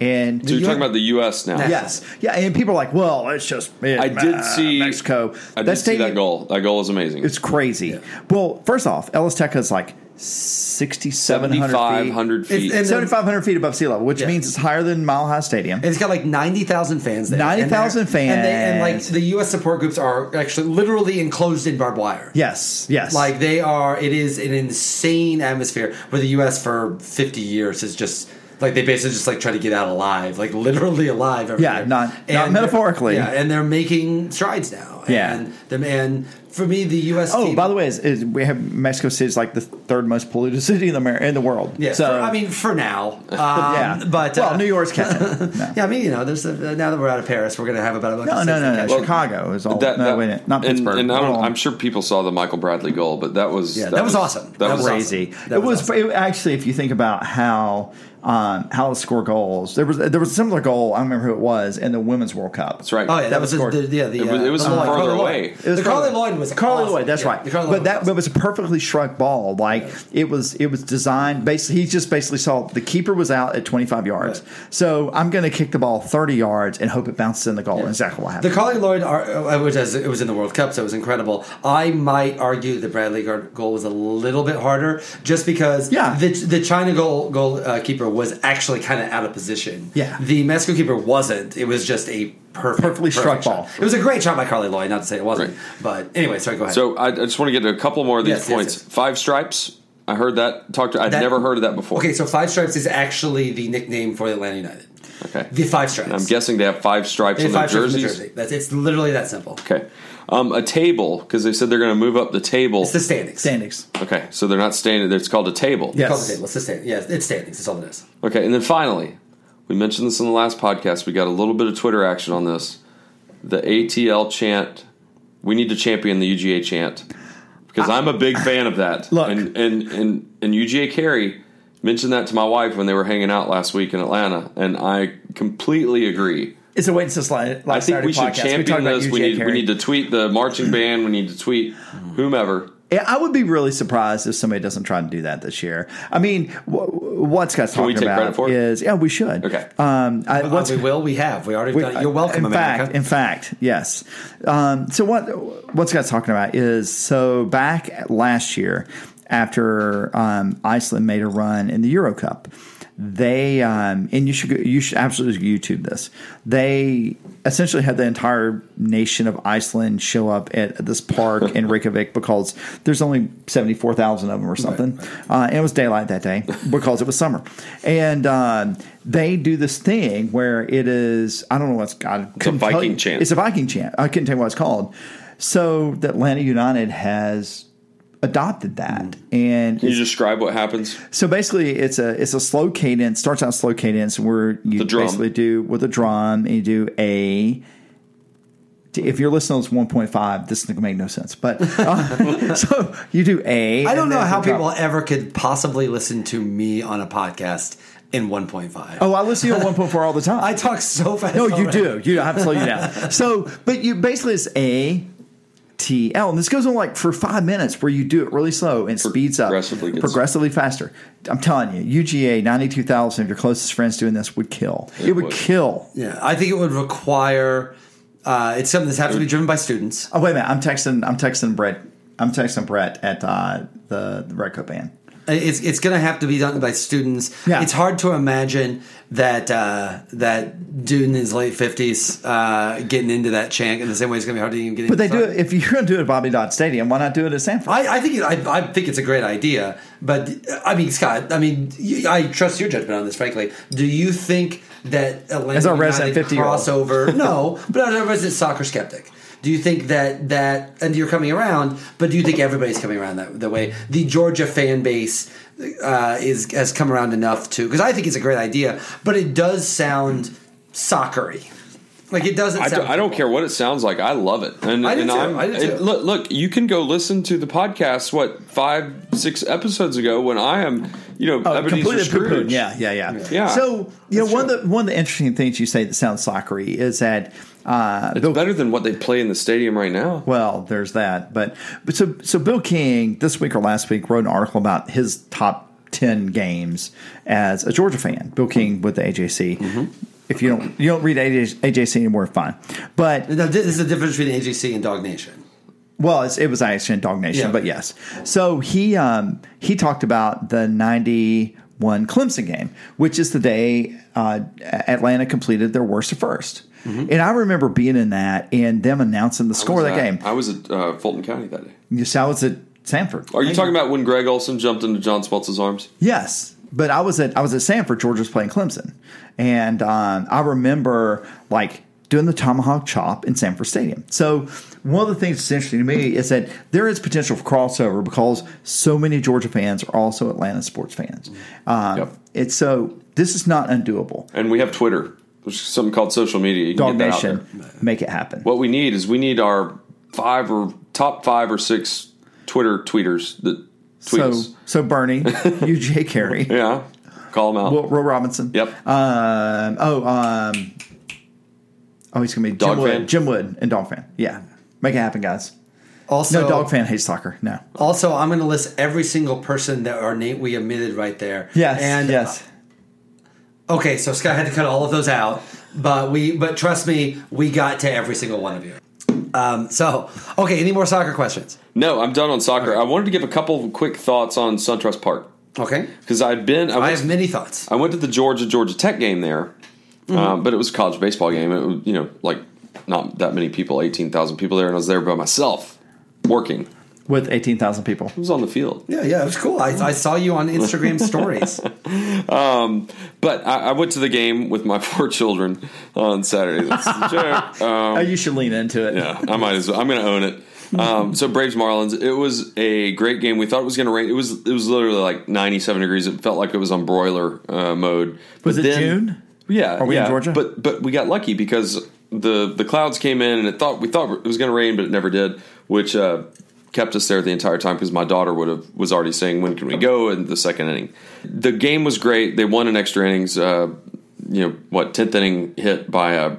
And So you're You talking about the U.S. now. Yes, yeah, and people are like, "Well, it's just it, I did uh, see Mexico." I did see stadium- that goal. That goal is amazing. It's crazy. Well, first off, El Azteca is like sixty-seven hundred Seventy-five feet. feet. It's- and- 7,500 feet above sea level, which Yeah. means it's higher than Mile High Stadium. And it's got like 90,000 fans there. 90,000 And they're- And, they, and like fans. the U.S. support groups are actually literally enclosed in barbed wire. yes, yes. Like they are, it is an insane atmosphere where the U.S. for 50 years has just. Like they basically just like try to get out alive, like literally alive. Every Yeah, year. not- not metaphorically. Yeah, and they're making strides now. Yeah. and the man for me, the U.S. Oh, team, by the way, is, is we have Mexico City is like the third most polluted city in the Amer- in the world. yeah. so for- I mean, for now, um, yeah, but well, uh, New York's catching. up. No. Yeah, I mean, you know, there's a, now that we're out of Paris, we're going to have about a bunch No, of no, cities no, no. catch- Chicago is all. That- no, that- wait, not and, Pittsburgh. And I don't, I'm sure people saw the Michael Bradley goal, but that was Yeah, that was awesome. That, That was, was crazy. awesome. That it was was, it- actually, if you think about how um, how to score goals, there was there was a similar goal. I don't remember who it was in the Women's World Cup. That's right. Oh yeah, that, That was was the, scored. the, yeah the It was- uh, it was the from Lloyd- further Carly away. Lloyd. It was the Carly Carly- Lloyd was Carly awesome. Lloyd, that's Yeah, right. the Carly but Lloyd that was it was a perfectly struck ball. Like it was it was designed. Basically, he just basically saw the keeper was out at 25 yards. Right. So I'm going to kick the ball 30 yards and hope it bounces in the goal. Exactly what happened. The happened. Carly Lloyd, uh, which is, it was in the World Cup, so it was incredible. I might argue the Bradley goal was a little bit harder, just because Yeah. the the China goal goal uh, keeper was actually kind of out of position. Yeah. the Mexico keeper wasn't. It was just a perfect, Perfectly struck shot. ball. It was a great shot by Carly Lloyd. Not to say it wasn't, Right. but anyway, sorry. Go ahead. So I, I just want to get to a couple more of these Yes, yes, points. yes. Five stripes. I heard that. Talked. To, I'd That- never heard of that before. okay, so Five Stripes is actually the nickname for the Atlanta United. Okay. The Five Stripes. I'm guessing they have five stripes They on have their five stripes on the jerseys. jersey. That's it's literally that simple. Okay. Um, a table because they said they're going to move up the table. It's the standings. Standings. okay, so they're not standing. It's called a table. Yeah. It's called Yes. the table. It's the stand. Yeah, it's standings. That's all it is. Okay, and then finally, we mentioned this in the last podcast. We got a little bit of Twitter action on this. The ATL chant. We need to champion the UGA chant because I'm a big fan of that. Look. and and and and UGA Carey mentioned that to my wife when they were hanging out last week in Atlanta, and I completely agree. It's a wait since last I think we should podcast. champion talked about this. We need we need to tweet the marching band. We need to tweet whomever. Yeah, I would be really surprised if somebody doesn't try to do that this year. I mean, wh- what Scott's Can we talking take credit about for it? is yeah, we should. Okay. Um, I, Uh, we will. We have. We already we- done it. You're welcome, In America. fact, in fact, yes. Um, so what what Scott's talking about is so back last year after um, Iceland made a run in the Euro Cup. They um, and you should go, you should absolutely YouTube this. They essentially had the entire nation of Iceland show up at this park in Reykjavik because there's only seventy four thousand of them or something, Uh, and it was daylight that day because it was summer. And um, they do this thing where it is I don't know what's God It's a Viking chant. It's a Viking chant. I couldn't tell you what it's called. So the Atlanta United has adopted that, and Can you describe what happens? so basically, it's a it's a slow cadence. Starts out slow cadence where you basically do with a drum and you do a. If you're listening to this 1.5, this is going to make no sense. But uh, so you do a. I don't know how the drum. people ever could possibly listen to me on a podcast in 1.5. Oh, I listen to you on 1.4 all the time. I talk so fast. No, you already. do. You I have to slow you down. So, but you basically it's A T L, and this goes on like for five minutes where you do it really slow and speeds up Progressively gets- progressively faster. I'm telling you, UGA ninety two thousand of your closest friends doing this would kill. It, would, would. kill. Yeah, I think it would require. Uh, it's something that's have to be driven by students. Oh wait a minute, I'm texting. I'm texting Brett. I'm texting Brett at uh, the the Red Coat Band. It's it's going to have to be done by students. Yeah. It's hard to imagine that uh, that dude in his late fifties uh, getting into that chant in the same way it's going to be hard to even get. But they do it if you're going to do it at Bobby Dodd Stadium. Why not do it at Sanford? I, I think it, I, I think it's a great idea, but I mean, Scott, I mean, you, I trust your judgment on this. Frankly, do you think that Atlanta As United resident 50-year-old. crossover? no, but as a resident soccer skeptic, do you think that that and you're coming around? But do you think everybody's coming around that the way the Georgia fan base uh, is has come around enough to? Because I think it's a great idea, but it does sound soccery. Like it doesn't. I, do, I don't care what it sounds like. I love it. And, I do and too. I'm, I do too. and look, look, you can go listen to the podcast. What five, six episodes ago when I am, you know, Oh, Ebenezer completely Scrooge. poo-pooed. Yeah, yeah, yeah, Yeah. So you know, one true. of the one of the interesting things you say that sounds soccery is that uh, It's Bill better than what they play in the stadium right now. Well, there's that, but but so so Bill King this week or last week wrote an article about his top ten games as a Georgia fan. Bill King with the AJC. If you don't you don't read AJ, AJC anymore, fine. But Now, This is the difference between AJC and DawgNation. well, it's, it was actually in DawgNation, Yeah. but yes. So he um, he talked about the ninety one Clemson game, which is the day uh, Atlanta completed their worst to 1st And I remember being in that and them announcing the score of that game. I was at uh, Fulton County that day. Yes, I was at Sanford. Are you talking about when Greg Olson jumped into John Smoltz's arms? Yes, but I was at I was at Sanford. Georgia's playing Clemson, and um, I remember like doing the tomahawk chop in Sanford Stadium. So one of the things that's interesting to me is that there is potential for crossover because so many Georgia fans are also Atlanta sports fans. Um, Yep. It's so this is not undoable. And we have Twitter, There's something called social media. You can Dog get that out there. Nation, make it happen. What we need is we need our five or top five or six Twitter tweeters that tweet so us. so Bernie, you Jay Carey, Yeah, call him out. Will, Will Robinson. Yep. Um, oh, um, oh, he's gonna be Dog Jim Wood, fan? Jim Wood, and Dog fan. Yeah, make it happen, guys. Also, No, Dog fan hates soccer. No. Also, I'm going to list every single person that our name we omitted right there. Yes. And yes. Okay, so Scott had to cut all of those out, but we but trust me, we got to every single one of you. Um, so okay, any more soccer questions? no, I'm done on soccer. I wanted to give a couple of quick thoughts on SunTrust Park Okay, because I'd been. I, I have many thoughts. I went to the Georgia Georgia Tech game there, Mm-hmm. um, but it was a college baseball game. It was, you know, like not that many people, eighteen thousand people there, and I was there by myself working. With eighteen thousand people. I was on the field. Yeah, yeah, it was cool. I, I saw you on Instagram stories. But I, I went to the game with my four children on Saturday. That's the joke. Um, Oh, you should lean into it. yeah, I might as well. I'm going to own it. Um, so Braves Marlins. It was a great game. We thought it was going to rain. It was. It was literally like 97 degrees. It felt like it was on broiler uh, mode. Was But it then- June? Yeah. Are we in. Georgia? But but we got lucky because the the clouds came in and it thought we thought it was going to rain, but it never did, which uh, kept us there the entire time because my daughter would have was already saying when can we go in the second inning. The game was great. They won in extra innings. Uh, you know what? Tenth inning hit by uh,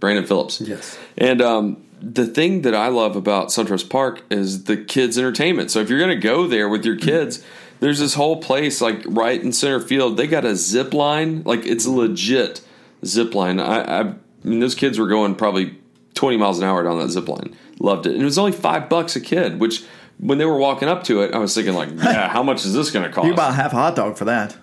Brandon Phillips. Yes. And um, the thing that I love about SunTrust Park is the kids' entertainment. So if you're going to go there with your mm-hmm. kids, there's this whole place like right in center field. They got a zip line, like it's a legit zip line. I, I, I mean, those kids were going probably 20 miles an hour down that zip line. Loved it, and it was only five bucks a kid. Which when they were walking up to it, I was thinking like, yeah, how much is this going to cost? You buy half a hot dog for that.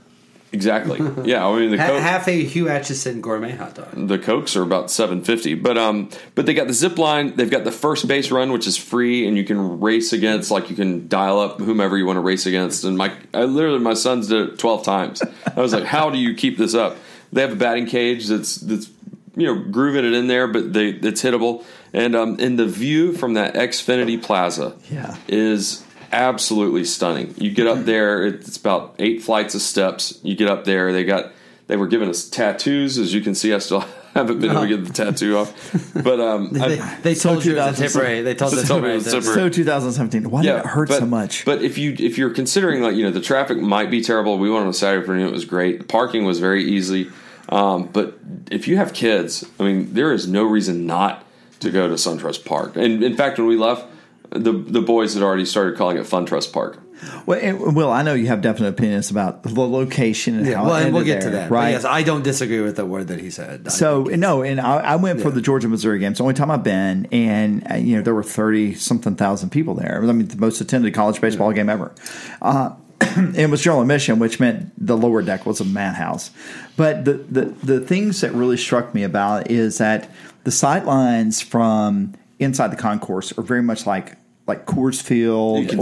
Exactly. Yeah, I mean the Coke- half a Hugh Acheson gourmet hot dog. the cokes are about 750 but um but they got the zip line they've got the first base run which is free and you can race against like you can dial up whomever you want to race against and my I literally my sons did it 12 times i was like how do you keep this up they have a batting cage that's that's you know grooving it in there but they it's hittable and um and the view from that xfinity plaza Yeah. is absolutely stunning. You get up there, it's about eight flights of steps. You get up there, they got they were giving us tattoos, as you can see. I still haven't been able to get the tattoo off, but um, They, I, they So told you it was a 2000 temporary. They told They us told me it was temporary. temporary. So 2017. Why did it hurt but, so much? But if you if you're considering like you know the traffic might be terrible, we went on a Saturday afternoon. It was great. The parking was very easy. Um, but if you have kids, I mean, there is no reason not to go to SunTrust Park. And in fact, when we left, the the boys had already started calling it Fun Trust Park. Well, and, Will, I know you have definite opinions about the location and Yeah, how well, and we'll ended get to there, that. But right? yes, I don't disagree with the word that he said. I So no, and I, I went for the Georgia Missouri game. It's the only time I've been, and uh, you know there were thirty something thousand people there. I mean, the most attended college baseball game ever. Uh, it was general admission, which meant the lower deck was a madhouse. But the, the the things that really struck me about it is that the sight lines from inside the concourse are very much like like Coors Field, You or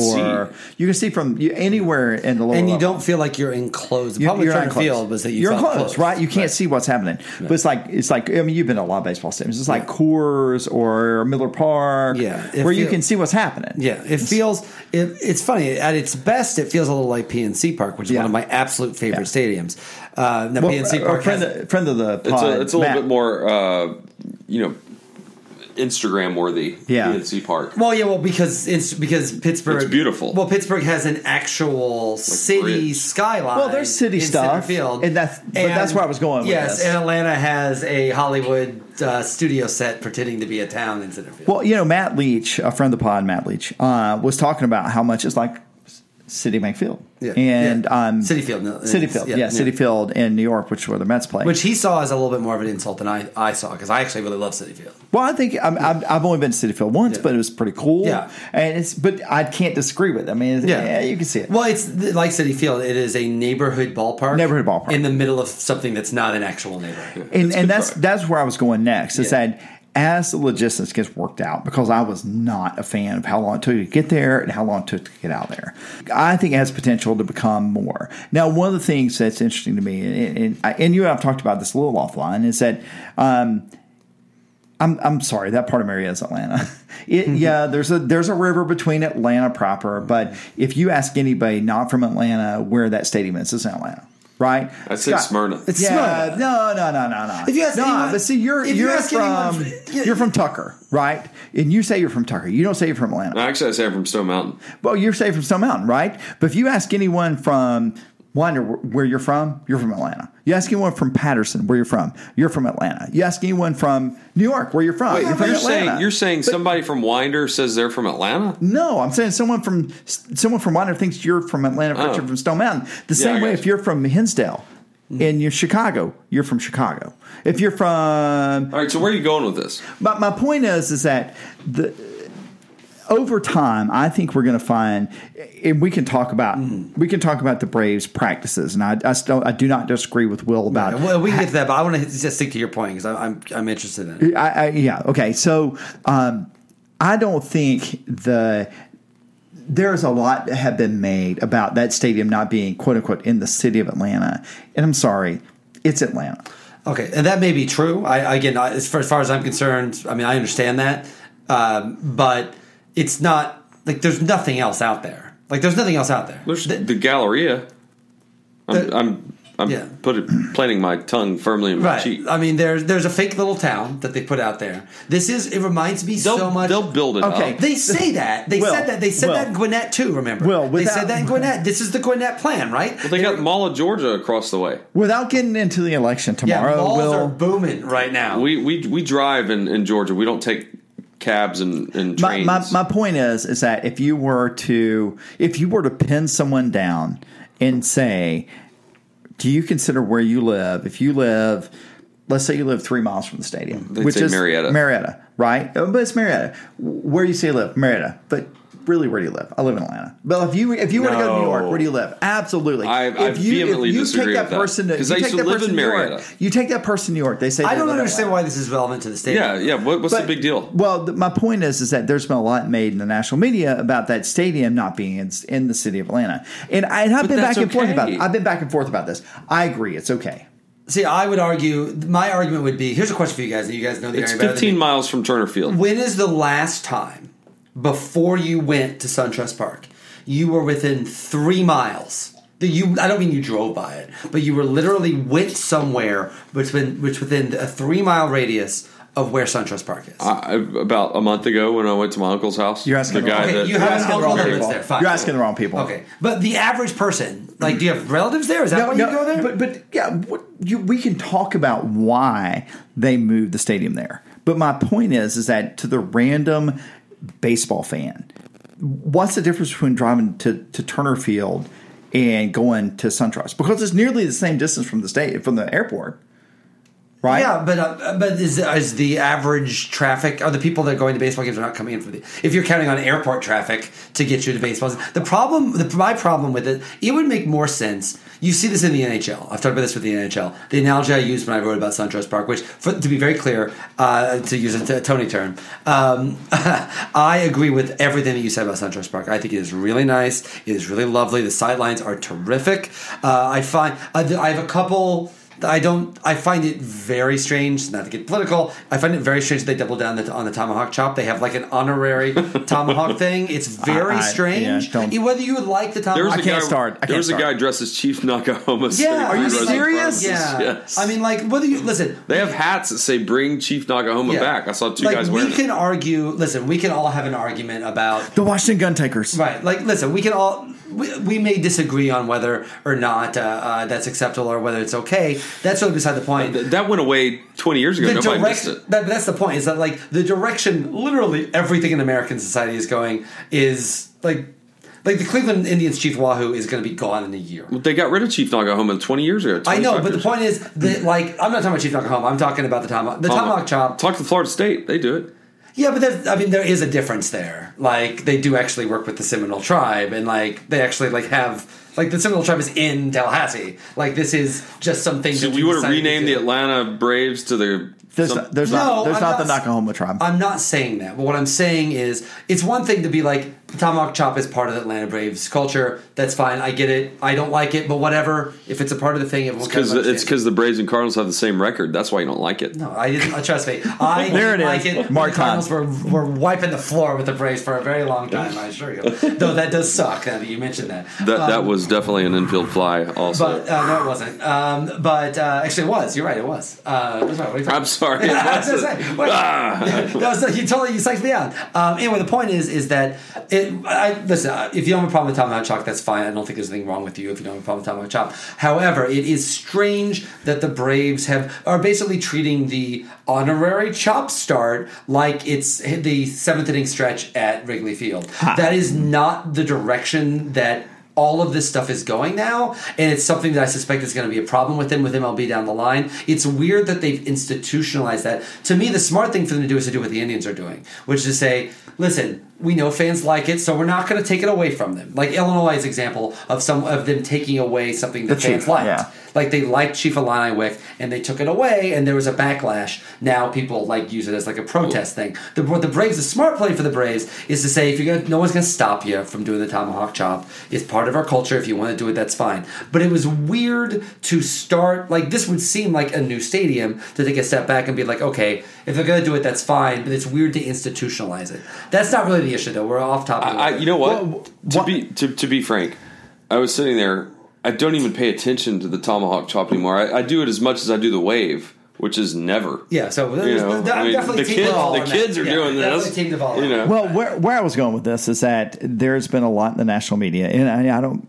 see. you can see from you, anywhere in the lower. and you level. don't feel like you're enclosed. The You- public you're turn enclosed. field was that you you're felt enclosed, right? You can't see what's happening. But it's like it's like I mean, you've been to a lot of baseball stadiums. It's like Coors or Miller Park, Yeah, it where you can see what's happening. Yeah, it feels. It, it's funny at its best. It feels a little like PNC Park, which is Yeah. one of my absolute favorite stadiums. Uh, now Well, PNC Park friend, has, of, friend of the It's pod, a, it's a little Matt, bit more, uh, you know, Instagram worthy. Yeah. PNC Park. Well, yeah, well, because it's because Pittsburgh. It's beautiful. Well, Pittsburgh has an actual city bridge. skyline. Well, there's city in center stuff, field, and that's- but that's where I was going with yes, this. and Atlanta has a Hollywood uh, studio set pretending to be a town in Centerfield. Well, you know, Matt Leach, a friend of the pod, Matt Leach, uh, was talking about how much it's like City Bank Field, Yeah. and Yeah. um, Citi Field, no, Citi Field, yeah, yeah. Citi Field in New York, which is where the Mets play. which he saw as a little bit more of an insult than I, I saw because I actually really love Citi Field. Well, I think I'm, I've, I've only been to Citi Field once, but it was pretty cool. Yeah. and it's but I can't disagree with. It. I mean, yeah. you can see it. Well, it's like Citi Field. It is a neighborhood ballpark. Neighborhood ballpark. in the middle of something that's not an actual neighborhood. and and that's that's where I was going next. Is that as the logistics gets worked out, because I was not a fan of how long it took to get there and how long it took to get out there. I think it has potential to become more. Now, one of the things that's interesting to me, and, and, and you and I've talked about this a little offline, is that. Um, I'm I'm sorry, that part of Marietta is Atlanta. It, Yeah, there's a there's a river between Atlanta proper, but if you ask anybody not from Atlanta where that stadium is, it's in Atlanta, right? I'd say Scott- Smyrna. It's yeah, Smyrna. no, no, no, no, no. If you ask no, anyone- but see, you're if you you're ask from anyone- yeah. you're from Tucker, right? And you say you're from Tucker. You don't say you're from Atlanta. Actually, I say I'm from Stone Mountain. Well, you're say from Stone Mountain, right? But if you ask anyone from Winder where you're from, you're from Atlanta. You ask anyone from Patterson where you're from, you're from Atlanta. You ask anyone from New York where you're from, Wait, you're from you're Atlanta. saying you're saying somebody from Winder says they're from Atlanta? no, I'm saying someone from someone from Winder thinks you're from Atlanta, but Oh. you're from Stone Mountain. The Yeah, same way got if you. you're from Hinsdale mm-hmm. and you're Chicago, you're from Chicago. If you're from All right, so where are you going with this? But my point is, is that the over time, I think we're going to find, and we can talk about we can talk about the Braves' practices, and I, I still I do not disagree with Will about. It. Well, we can get to that, but I want to just stick to your point because I'm I'm interested in it. I, I, yeah, okay. So um, I don't think the there's a lot that have been made about that stadium not being quote unquote in the city of Atlanta, and I'm sorry, it's Atlanta. Okay, and that may be true. I again, I, as, far, as far as I'm concerned, I mean, I understand that, um, but it's not like there's nothing else out there. Like there's nothing else out there. There's The- the Galleria. I'm The- I'm, I'm Yeah. put it, planting my tongue firmly in my right. cheek. I mean, there's there's a fake little town that they put out there. This is it reminds me They'll so much. they'll build it Okay. up. They say that. They Will, said that. They said Will. that in Gwinnett too. Remember? Will, they said that in Gwinnett. This is the Gwinnett plan, right? Well, they got Mall of Georgia across the way. Without getting into the election yeah, tomorrow, malls Will, are booming right now. We we we drive in, in Georgia. We don't take cabs and, and my, trains. my, my point is is that if you were to if you were to pin someone down and say do you consider where you live if you live let's say you live three miles from the stadium They'd which is Marietta. marietta right Uh, but it's marietta where do you say you live marietta but really where do you live i live in atlanta but if you if you want to go to new york where do you live absolutely I- I if you vehemently if you disagree take that with that. person to, 'Cause you I used take to that live person in to New York, Marietta. you take that person to new york they say I they don't live in understand Atlanta. why this is relevant to the stadium. yeah, yeah. What, what's the But- big deal? Well, th- my point is, is that there's been a lot made in the national media about that stadium not being in, in the city of Atlanta, and, I, and I've But been back that's and forth about. okay. I've been back and forth about this. I agree, it's okay. See, I would argue. My argument would be: Here's a question for you guys, and you guys know the It's area better than 15 me. miles from Turner Field. When is the last time before you went to SunTrust Park you were within three miles? You, I don't mean you drove by it, but you were literally went somewhere between, which within a three mile radius of where SunTrust Park is. I, about a month ago when I went to my uncle's house, You're asking the the guy Okay, that you You're have an asking the uncle wrong people. there. Fine. You're asking the wrong people. Okay, but the average person, like, do you have relatives there? Is that why you go there? But but yeah, what, you, we can talk about why they moved the stadium there. But my point is, is that to the random baseball fan, what's the difference between driving to, to Turner Field and going to SunTrust? Because it's nearly the same distance from the state from the airport, right? Yeah, but uh, but is, is the average traffic? Are the people that are going to baseball games are not coming in for the? If you're counting on airport traffic to get you to baseball, the problem, the, my problem with it, it would make more sense. You see this in the NHL. I've talked about this with the NHL. The analogy I used when I wrote about SunTrust Park, which, for, to be very clear, uh, to use a, t- Tony term, um, I agree with everything that you said about SunTrust Park. I think it is really nice. It is really lovely. The sidelines are terrific. Uh, I find uh, I have a couple. I don't. I find it very strange. Not to get political, I find it very strange that they double down the, on the tomahawk chop. They have like an honorary tomahawk thing. It's very I- I- strange. yeah, don't- Whether you would like the there was tomahawk, a I can't guy, start. I there can't was a guy dressed as Chief Noc-A-Homa. yeah, Are you I mean, like- serious? Yeah, Yes. I mean, like whether you listen, They have hats that say "Bring Chief Noc-A-Homa yeah. back." I saw two like, guys We can it. argue. Listen, we can all have an argument about The Washington Gun Takers. Right. Like, listen, we can all we, we may disagree on whether or not uh, uh, that's acceptable or whether it's okay. That's really beside the point. Th- That went away 20 years ago. the Nobody it. that, that's the point is that like the direction literally everything in American society is going is like like the Cleveland Indians chief Wahoo is going to be gone in a year. They got rid of Chief Noc-A-Homa 20 years ago. I know, but the point is that like I'm not talking about Chief Noc-A-Homa. I'm talking about the tomahawk. The ago. tomahawk chop. Talk to Florida State. They do it. Yeah, but there's, I mean, there is a difference there. Like they do actually work with the Seminole tribe, and like they actually like have like the Seminole tribe is in Tallahassee. Like this is just something. So that you would have decided to renamed the Atlanta Braves to the. There's some- there's No, not there's not, not- the Noc-A-Homa tribe. I'm not saying that, but what I'm saying is it's one thing to be like the tomahawk chop is part of the Atlanta Braves culture. That's fine. I get it. I don't like it, but whatever. If it's a part of the thing, everyone Because kind it's because the Braves and Cardinals have the same record. That's why you don't like it. No, I didn't. uh, Trust me, I There it didn't is. like it. Mark the Cardinals were, were wiping the floor with the Braves for a very long time. I assure you. Though that does suck. Now that you mentioned that. That Um, that was definitely an infield fly. Also, But uh, no, it wasn't. Um, but uh, actually, it was. You're right. It was. Uh, that's. What are you talking I'm sorry. It I was gonna say, what- Ah. no, so you totally you psyched me out. Um, anyway, the point is, is that it. I, listen, uh, if you don't have a problem with Tomahawk Chop, that's fine. I don't think there's anything wrong with you if you don't have a problem with Tomahawk Chop. However, it is strange that the Braves have are basically treating the honorary chop start like it's the seventh inning stretch at Wrigley Field. That is not the direction that all of this stuff is going now, and it's something that I suspect is going to be a problem with them with MLB down the line. It's weird that they've institutionalized that. To me, the smart thing for them to do is to do what the Indians are doing, which is to say, listen, we know fans like it, so we're not going to take it away from them. Like Illinois' example of some of them taking away something that The fans Chief, liked. yeah. Like they liked Chief Illiniwek and they took it away and there was a backlash. Now people like use it as like a protest thing. The, what the Braves, the smart play for the Braves is to say if you're gonna, no one's gonna stop you from doing the tomahawk chop. It's part of our culture. If you want to do it, that's fine. But it was weird to start like this would seem like a new stadium to take a step back and be like, okay, if they're gonna do it, that's fine. But it's weird to institutionalize it. That's not really the issue though. We're off topic. a I, little you know what? Well, to what- be to, to be frank, I was sitting there. I don't even pay attention to the tomahawk chop anymore. I, I do it as much as I do the wave, which is never. Yeah, so You uh, know, I'm I mean, definitely the team kids, the kids are Yeah, doing this. Team You know, Well, where where I was going with this is that there's been a lot in the national media, and I, I don't.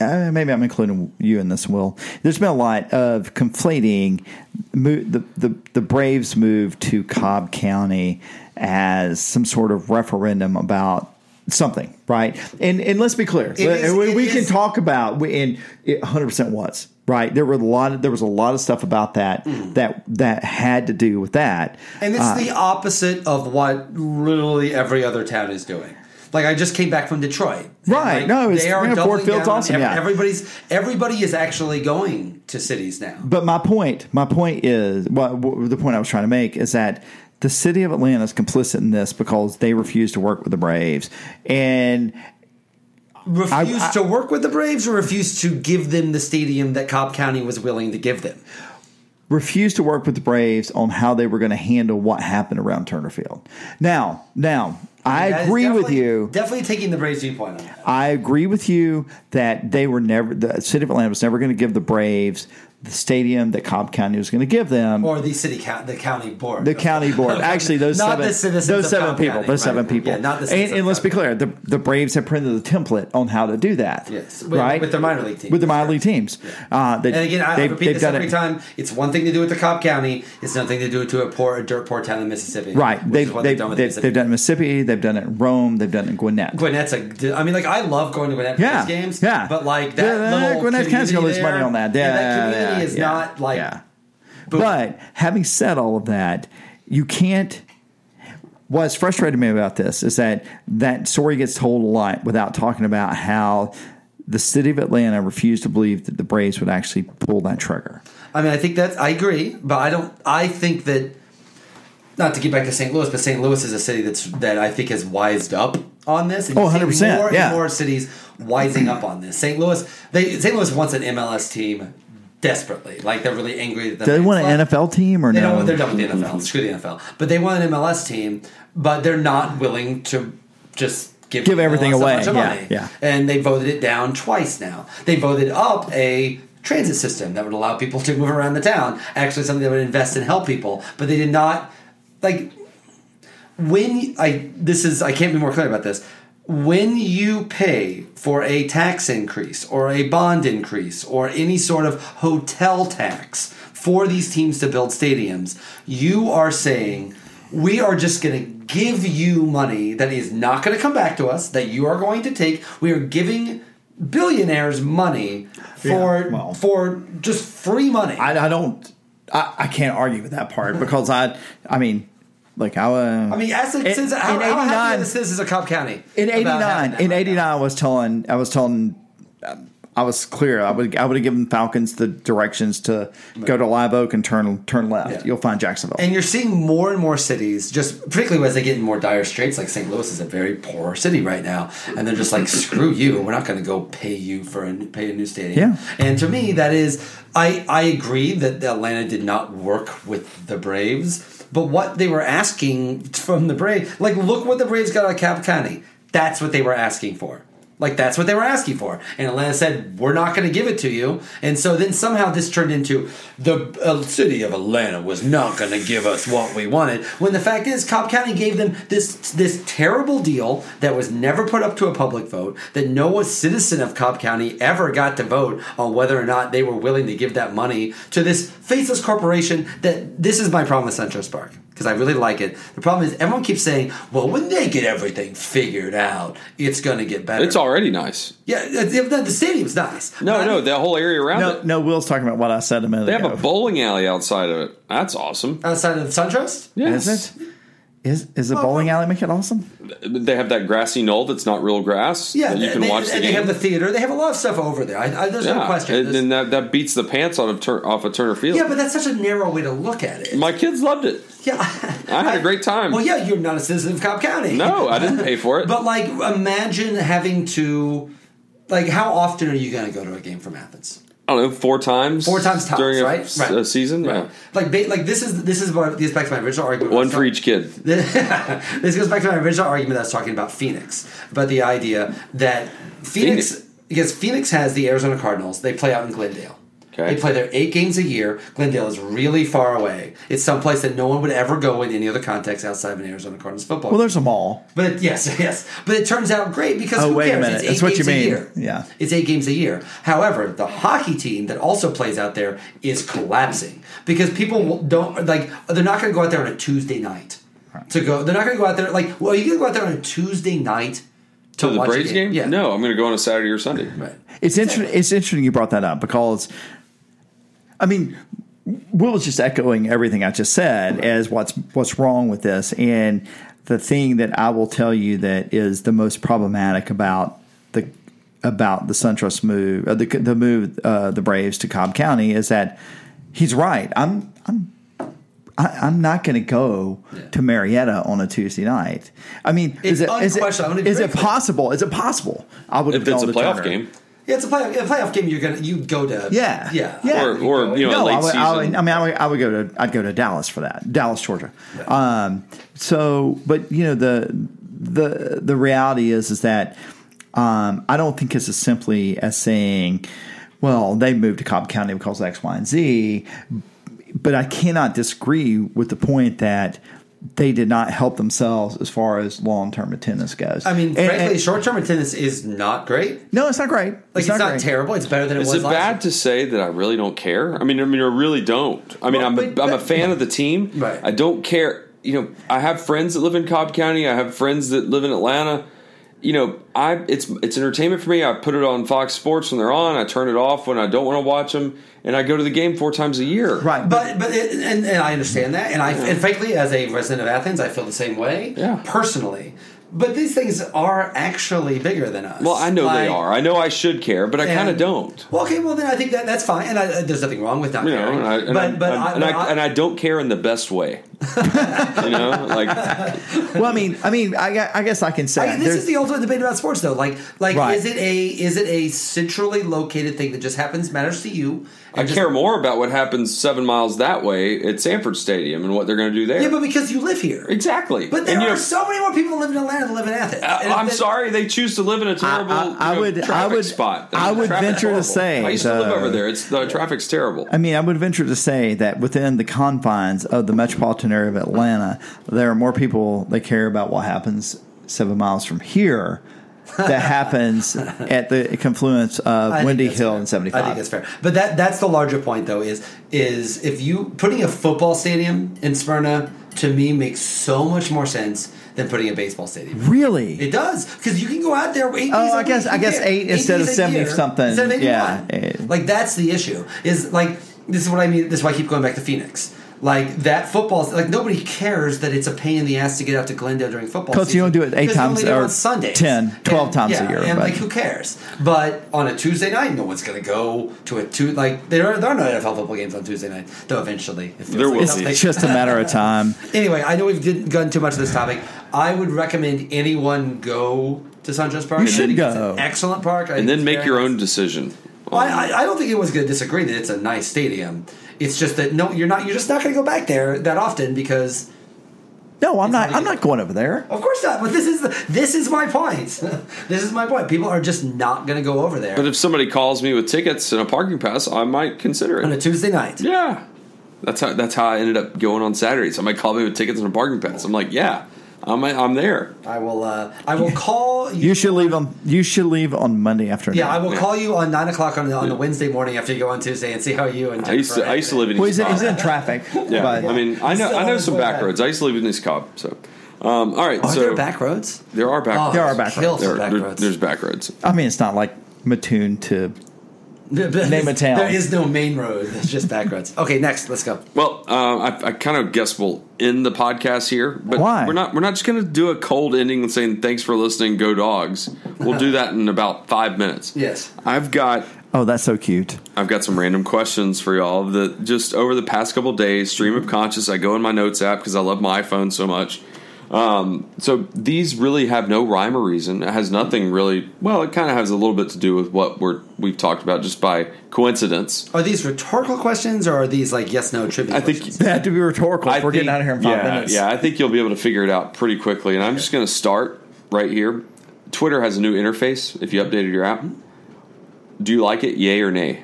Uh, maybe I'm including you in this, Will. There's been a lot of conflating the, the the Braves move to Cobb County as some sort of referendum about something, right? And and let's be clear, is- we, we can talk about and it 100 percent was right. There were a lot of there was a lot of stuff about that that that had to do with that. And it's Uh, the opposite of what literally every other town is doing. Like I just came back from Detroit. Right. like, No, it's- they are yeah, Ford Field's awesome, yeah. Everybody's everybody is actually going to cities now. But my point, my point is, well, the point I was trying to make is that the city of Atlanta is complicit in this because they refuse to work with the Braves, and Refuse I- to work with the Braves or refuse to give them the stadium that Cobb County was willing to give them. refused to work with the Braves on how they were going to handle what happened around Turner Field. Now, now I That agree with you. Definitely taking the Braves viewpoint on that. I agree with you that they were never the city of Atlanta was never going to give the Braves the stadium that Cobb County was going to give them. Or the city the county board, The county board. Actually, those Not seven, the citizens those seven Cobb people, County, those seven people. Yeah, not the and, and let's be clear, the, the Braves have printed the template on how to do that. Yes, with- right with their minor league teams. With the minor league teams. Uh, they, And again, I they've, repeat they've this every it. time. It's one thing to do it to Cobb County. It's nothing to do it to a poor, a dirt poor town in Mississippi. Right, they've, what they've, done with they've, Mississippi. they've done it in Mississippi. They've done it in Rome. They've done it in Gwinnett. Gwinnett's a. I mean, like I love going to Gwinnett for Yeah, games. yeah. But like that Yeah, little Gwinnett County's gonna lose money on that. Yeah, Yeah, yeah, is yeah, not like. yeah. Boom. But having said all of that, you can't. What's frustrated me about this is that that story gets told a lot without talking about how the city of Atlanta refused to believe that the Braves would actually pull that trigger. I mean, I think that's. I agree, but I don't. I think that. Not to get back to St. Louis, but St. Louis is a city that's that I think has wised up on this. And Oh, 100%, More yeah. and more cities wising up on this. St. Louis, they St. Louis wants an MLS team desperately. Like they're really angry that the Do they want an left. NFL team or They no? don't. They're done with the NFL. Mm-hmm. Screw the NFL. But they want an MLS team, but they're not willing to just give Give everything away. bunch of Yeah, money. yeah. And they voted it down twice now. They voted up a transit system that would allow people to move around the town. Actually, something that would invest and help people. But they did not like when I. This is I can't be more clear about this. When you pay for a tax increase or a bond increase or any sort of hotel tax for these teams to build stadiums, you are saying we are just going to give you money that is not going to come back to us, that you are going to take. We are giving billionaires money for Yeah, well. for just free money. I, I don't. I, I can't argue with that part because I. I mean, like I. Uh, I mean, as a, in, since, how, in how happy 89 this is as a Cobb County in '89, in money? '89, I was telling, I was telling um, I was clear. I would I would have given Falcons the directions to go to Live Oak and turn turn left. Yeah. You'll find Jacksonville. And you're seeing more and more cities, just particularly as they get in more dire straits. Like St. Louis is a very poor city right now, and they're just like, "Screw you! We're not going to go pay you for a new- pay a new stadium." Yeah. And to me, that is, I I agree that Atlanta did not work with the Braves, but what they were asking from the Braves, like, look what the Braves got out of Cobb County. That's what they were asking for. Like that's what they were asking for, and Atlanta said, "We're not going to give it to you." And so then somehow this turned into the uh, city of Atlanta was not going to give us what we wanted. When the fact is, Cobb County gave them this this terrible deal that was never put up to a public vote. That no citizen of Cobb County ever got to vote on whether or not they were willing to give that money to this faceless corporation. That this is my problem with SunTrust Park because I really like it. The problem is everyone keeps saying, "Well, when they get everything figured out, it's going to get better." It's already nice. Yeah, uh, the, the stadium's nice. No, But I no, the whole area around no, it. no, Will's talking about what I said a minute They have a bowling alley outside of it. That's awesome. outside of SunTrust. Yes. Is it? Is is a bowling alley make it awesome? They have that grassy knoll that's not real grass. Yeah, that you can they, watch the and game. they have the theater. They have a lot of stuff over there. I, I, there's no question. and, There's- and that, that beats the pants out of Tur- off of Turner Field. yeah, but that's such a narrow way to look at it. My kids loved it. yeah, I had a great time. Well, yeah, you're not a citizen of Cobb County. No, I didn't pay for it. But like, imagine having to, like, how often are you going to go to a game from Athens? I don't know, four times. Four times tops, during a, right? s- Right. a season. Right. Yeah, Like, ba- like this is this is what gets back to my original argument. one for each kid. this goes back to my original argument that I was talking about Phoenix, about the idea that Phoenix, Phoenix. because Phoenix has the Arizona Cardinals, they play out in Glendale. Okay. They play there eight games a year. Glendale is really far away. It's someplace that no one would ever go in any other context outside of an Arizona Cardinals football. Well, there's a mall. But it, yes, yes. But it turns out great because Oh, who wait a minute. It's eight That's what you games a mean. year. Yeah. It's eight games a year. However, the hockey team that also plays out there is collapsing because people don't like. They're not going to go out there on a Tuesday night to go. They're not going to go out there like. Well, you going to go out there on a Tuesday night to, To the watch Braves game? Yeah. No, I'm going to go on a Saturday or Sunday. Right. It's interesting. It's interesting you brought that up because, I mean, Will was just echoing everything I just said as what's what's wrong with this, and the thing that I will tell you that is the most problematic about the about the SunTrust move, uh, the the move uh, the Braves to Cobb County is that he's right. I'm I'm I, I'm not going to go to Marietta on a Tuesday night. I mean, is It's it is unquestionable. It, is it possible? Is it possible? I would If have it's a to playoff Turner. game. Yeah, it's a playoff, a playoff game. You're gonna you go to. Yeah. yeah, Yeah. Or, or you know, no, late I would, I, would, season. I mean, I would, I would go to, I'd go to Dallas for that, Dallas, Georgia. Um, so, but you know, the the the reality is, is that um, I don't think it's as simply as saying, well, they moved to Cobb County because of X, Y, and Z. But I cannot disagree with the point that they did not help themselves as far as long term attendance goes. I mean, And- frankly, short term attendance is not great. no, it's not great. Like it's, not, great. terrible. It's better than it Is was. it last bad year. to say that I really don't care? I mean, I mean, I really don't. I mean, Well, I'm but- a, I'm a but- fan of the team. Right. I don't care. You know, I have friends that live in Cobb County. I have friends that live in Atlanta. You know, I it's it's entertainment for me. I put it on Fox Sports when they're on. I turn it off when I don't want to watch them, and I go to the game four times a year. Right. But but it, and, and I understand that, and I and frankly, as a resident of Athens, I feel the same way. Yeah. Personally, but these things are actually bigger than us. Well, I know they are. I know I should care, but I kind of don't. Well, okay, well then I think that that's fine, and I, uh, there's nothing wrong with not You know, caring. and I, and but I, but and, I, and, but I, and I don't care in the best way. you know, like well, I mean, I mean, I, I guess I can say I this is the ultimate debate about sports, though. Like, like, Right. is it a is it a centrally located thing that just happens matters to you? I and just- care more about what happens seven miles that way at Sanford Stadium and what they're going to do there. Yeah, but because you live here. exactly. But there And, you are know, so many more people that live in Atlanta than live in Athens. Uh, I'm if- sorry they choose to live in a terrible I- you I know, would- I would- spot. I would traffic's venture to say, I used to live over there. It's the traffic's terrible. I mean, I would venture to say that within the confines of the metropolitan area of Atlanta, there are more people that care about what happens seven miles from here that happens at the confluence of Windy Hill fair. and 75. I think that's fair. But that that's the larger point, though. Is is if you putting a football stadium in Smyrna to me makes so much more sense than putting a baseball stadium. Really? It does because you can go out there. Eight Oh, I guess- I guess Yeah, eight instead of 70 year something. Of 81. Yeah. Like that's the issue. Is like this is what I mean. This is why I keep going back to Phoenix. Like that football, like nobody cares that it's a pain in the ass to get out to Glendale during football. 'Cause you don't do it eight times only do or on Sundays, 10, 12 times a year, and but- like who cares? But on a Tuesday night, no one's going to go to a two. Like there are there are no NFL football games on Tuesday night, though. Eventually, it feels There like will it's be. It's just a matter of time. Anyway, I know we've didn't gone too much of this topic. I would recommend anyone go to SunTrust Park. You should think it's go. an excellent park, I and then make your own decision. Well, I, I- I don't think anyone's going to disagree that it's a nice stadium. It's just that no, you're not. You're just not going to go back there that often because, No, I'm not. not I'm not going over there. of course not. But this is the, this is my point. this is my point. People are just not going to go over there But if somebody calls me with tickets and a parking pass, I might consider it on a. Tuesday night. Yeah, that's how that's how I ended up going on Saturday. Somebody called me with tickets and a parking pass. I'm like, yeah, I'm I'm there. I will. Uh, I will call you. You should leave on. You should leave on Monday afternoon. Yeah, I will Yeah. call you on nine o'clock on the, on the Wednesday morning after you go on Tuesday and see how you and I used to I used to live in Well, East he's, Cobb. he's in traffic. Yeah, but I mean, I know Still I know some back back. roads. I used to live in East Cobb, so um, all right. Are so there back roads? there are back Oh, roads. There are back kill roads. for There- back there- there's back roads. I mean, it's not like Mattoon to. Name a town. There is no main road. It's just back roads. Okay, next, let's go. Well, uh, I, I kind of guess we'll end the podcast here, but Why? we're not. We're not just going to do a cold ending and saying thanks for listening. Go dogs. We'll do that in about five minutes. Yes. I've got Oh, that's so cute. I've got some random questions for y'all. That just over the past couple days, stream of conscious. I go in my notes app because I love my iPhone so much. Um, so these really have no rhyme or reason. It has nothing really. Well, it kind of has a little bit to do with what we're we've talked about just by coincidence. Are these rhetorical questions or are these like yes no trivia I think questions? They have to be rhetorical. I if we're getting out of here in five yeah, minutes. Yeah, I think you'll be able to figure it out pretty quickly. And I'm just going to start right here. Twitter has a new interface. If you updated your app, do you like it? Yay or nay?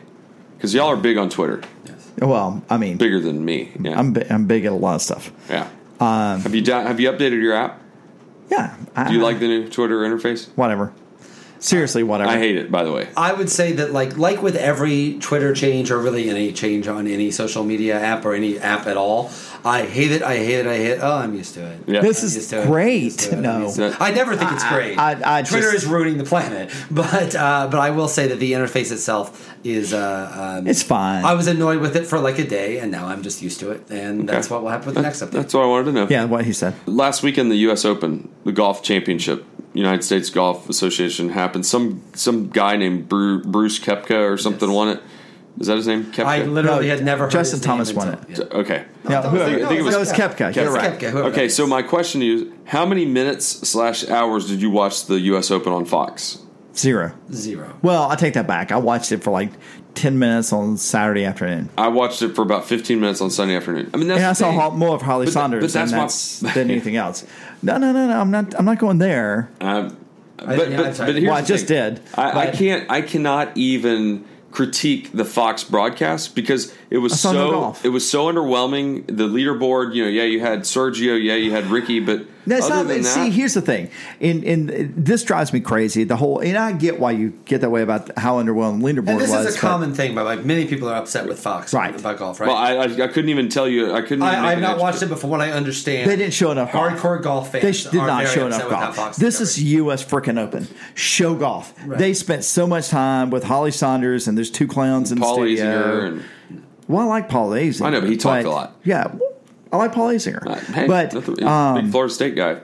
Because y'all are big on Twitter, Yes. Well, I mean, bigger than me. Yeah, I'm bi- I'm big at a lot of stuff. yeah. Um, Have you done, have you updated your app? yeah. I, Do you like the new Twitter interface? whatever? Seriously, whatever. I hate it. By the way, I would say that like like with every Twitter change or really any change on any social media app or any app at all, I hate it. I hate it. I hate. It. Oh, I'm used to it. Yeah. This I'm is used to great. it. No. used to it. I never think it's great. I- I Twitter just- is ruining the planet, but uh, but I will say that the interface itself is. Uh, um, It's fine. I was annoyed with it for like a day, and now I'm just used to it, and that's what will happen with the next update. that's what I wanted to know. yeah, what he said. Last weekend, the U.S. Open, the golf championship, United States Golf Association happened. Some some guy named Bruce Koepka or something Yes. won it. Is that his name? Koepka. I literally No, had never heard Justin his name Thomas won until- it. yeah. okay. Yeah, that was- whoever. no, I think it was- That was Koepka. You're Koepka. right. Koepka, Okay, so my question to you: is, How many minutes slash hours did you watch the U.S. Open on Fox? Zero. zero. Well, I take that back. I watched it for like ten minutes on Saturday afternoon. I watched it for about 15 minutes on Sunday afternoon. I mean, that's and I saw thing. More of Holly But Sonders but that's than, my- than anything else. No, no, no, no. I'm not. I'm not going there. Um, I- but yeah, but, but here's Well, I just thing. did, I, I can't. I cannot even critique the Fox broadcast because it was I saw no so it was so underwhelming. The leaderboard, you know, yeah, you had Sergio, yeah, you had Rickie, but That's other not. than See, that, here's the thing. In in this drives me crazy. The whole and I get why you get that way about how underwhelming leaderboard And this was. is a but- common thing, but like many people are upset with Fox Right. about golf, right? well, I, I, I couldn't even tell you. I couldn't. even I, I've not answer. watched it, but from what I understand, They didn't show enough golf. Hardcore golf fans They sh- did not show upset enough golf. This is is U.S. freaking Open. Show golf. Right. They spent so much time with Holly Sonders, and there's two clowns in Paul the studio. Azinger and well, I like Paul Azinger. I know, but he talked a lot. Yeah, well, I like Paul Azinger. uh, hey, but nothing- um, big Florida State guy.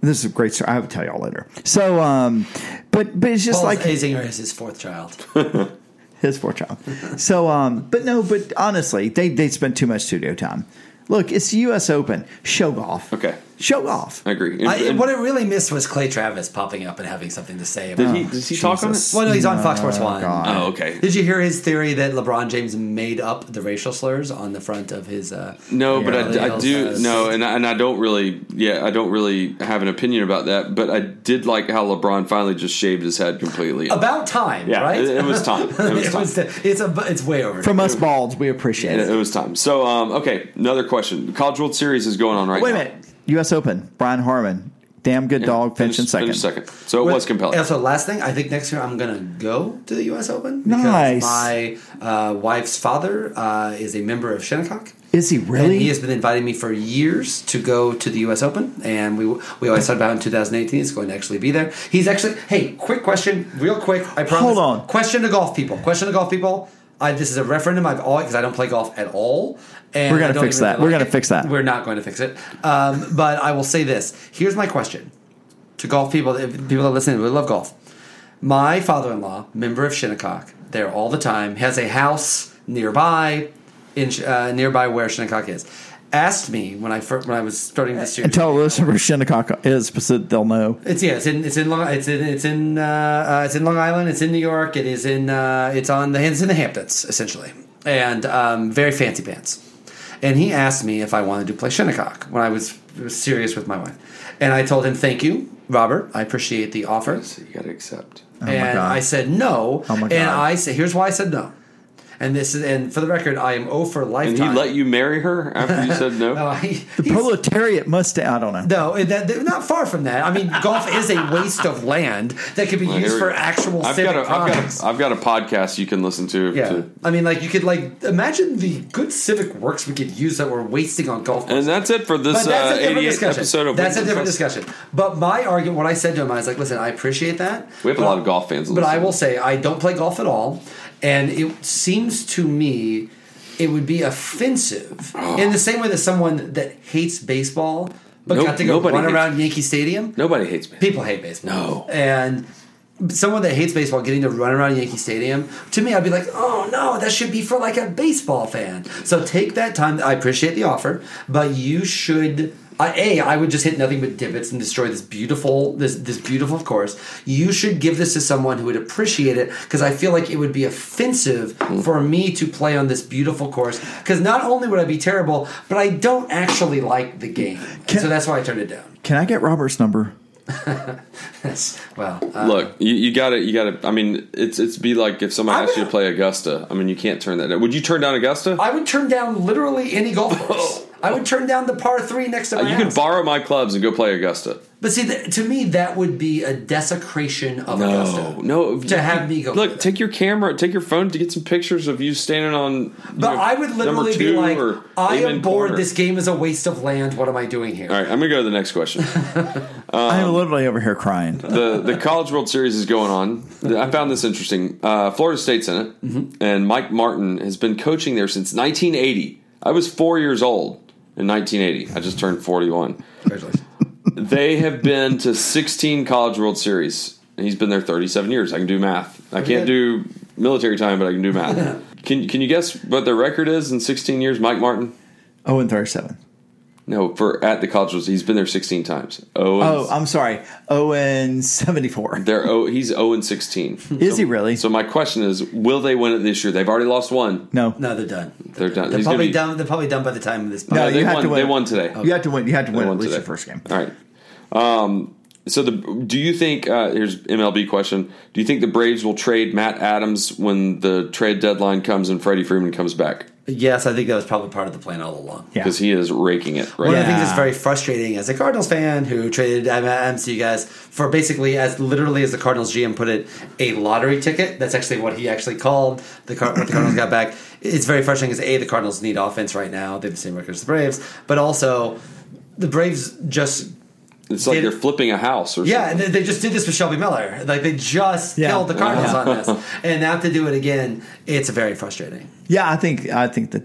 this is a great story. I will tell y'all later. So, um, but but it's just Paul like Azinger is his fourth child. his fourth child. So, um, but no, but honestly, they they spend too much studio time. Look, it's the U.S. Open. Show golf. Okay, Show off. I agree. And- I, and- what I really missed was Clay Travis popping up and having something to say about. did he? Did he talk on it? Well, no, he's on Fox Sports One. God. Oh, okay. Did you hear his theory that LeBron James made up the racial slurs on the front of his? Uh, No, but I, I do uh, no, and I, and I don't really, yeah, I don't really have an opinion about that. But I did like how LeBron finally just shaved his head completely. About time, Yeah, right? it- it was time. It was time. it's a. It's way over. From us balds, we appreciate it, it. it was time. So, um, okay, another question. The College World Series is going on right now. Wait a minute. U.S. Open. Brian Harman. Damn good dog. Finish, Finching second. finish second. So it was compelling. Also, last thing, I think next year I'm gonna go to the U.S. Open because Nice. my uh, wife's father uh, is a member of Shinnecock. Is he really? And really? he has been inviting me for years to go to the U.S. Open, and we we always talked about in 2018. He's going to actually be there. He's actually. Hey, quick question, real quick. I promise. Hold on. Question to golf people. Question to golf people. I, this is a referendum I've always because I don't play golf at all. And We're gonna fix that. We're like gonna it. fix that. We're not going to fix it. Um, but I will say this. Here's my question to golf people. If people that listen, who love golf. My father-in-law, member of Shinnecock, there all the time, has a house nearby, in uh, nearby where Shinnecock is. Asked me when I fir- when I was starting this series. And tell listeners where Shinnecock is, so they'll know. It's yeah, it's in it's in Long it's in it's in uh, uh, it's in Long Island. It's in New York. It is in uh, it's on the it's in the Hamptons essentially, and um, very fancy pants. And he asked me if I wanted to play Shinnecock when I was, was serious with my wife, and I told him, "Thank you, Robert. I appreciate the offer." So you got to accept. my and God. I said no. Oh my God. And I said, "Here's why I said no." And this is and for the record, I am O for And he let you marry her after you said no? No, he- The proletariat must. I don't know. no, that, that- not far from that. I mean, golf is a waste of land that could be Well, used for we- actual I've civic got, a, I've, got a, I've got a podcast you can listen to. yeah, to- I mean, like you could like imagine the good civic works we could use that we're wasting on golf. and courses. that's it for this that's uh, a different 88th discussion. episode of that's a different Fest. discussion. But my argument, what I said to him, I was like, "Listen, I appreciate that. We have a lot of golf fans But I will say, I don't play golf at all, and it seems to me it would be offensive oh. in the same way that someone that hates baseball but No- got to go run hates- around Yankee Stadium. Nobody hates baseball. People hate baseball. No. And someone that hates baseball getting to run around Yankee Stadium, to me, I'd be like, oh no, that should be for like a baseball fan. So take that time. I appreciate the offer, but you should. I a, I would just hit nothing but divots and destroy this beautiful this this beautiful course. You should give this to someone who would appreciate it because I feel like it would be offensive for me to play on this beautiful course. Because not only would I be terrible, but I don't actually like the game, Can- so that's why I turned it down. Can I get Robert's number? well, uh, Look, you, you got to, you got to. I mean, it's it's be like if somebody I asked you to play Augusta. I mean, you can't turn that down. Would you turn down Augusta? I would turn down literally any golf course. I would turn down the par three next to Uh, you house. could borrow my clubs and go play Augusta. but see, th- to me, that would be a desecration of No, Augusta. no. To have me go Look, take your camera, take your phone to get some pictures of you standing on. you But know, I would literally be like, I am bored. corner. This game is a waste of land. What am I doing here? All right, I'm gonna go to the next question. I am literally over here crying. the The College World Series is going on. I found this interesting. Uh, Florida State's in it, Mm-hmm. and Mike Martin has been coaching there since 1980. I was four years old in 1980. I just turned 41. Congratulations. They have been to 16 College World Series. He's been there 37 years. I can do math. I can't do military time, but I can do math. can Can you guess what their record is in 16 years? Mike Martin. Oh, and thirty-seven. No, for at the College World, he's been there 16 times. Oh, Oh, I'm sorry. Oh, and seventy-four. they're oh, he's 0 and 16. Is he really? So my question is, will they win it this year? They've already lost one. no. No, they're done. They're done. They're He's gonna probably be- done. They're probably done by the time of this. No, No, you they have won. to win. They won today. You have to win. You have to win at least today. your first game. All right. Um, so the do you think uh, here's MLB question? Do you think the Braves will trade Matt Adams when the trade deadline comes and Freddie Freeman comes back Yes, I think that was probably part of the plan all along. Yeah. because he is raking it right One now. of the things that's very frustrating as a Cardinals fan who traded Adams you guys for basically, as literally as the Cardinals GM put it, a lottery ticket. That's actually what he actually called the Car- what the Cardinals got back. It's very frustrating because a the Cardinals need offense right now. They have the same record as the Braves, but also the Braves just It's like Did- they're flipping a house or yeah, something. they, they just did this with Shelby Miller. Like they just Yeah. killed the Cardinals Yeah. on this, and now to do it again, it's very frustrating. Yeah, I think. I think that.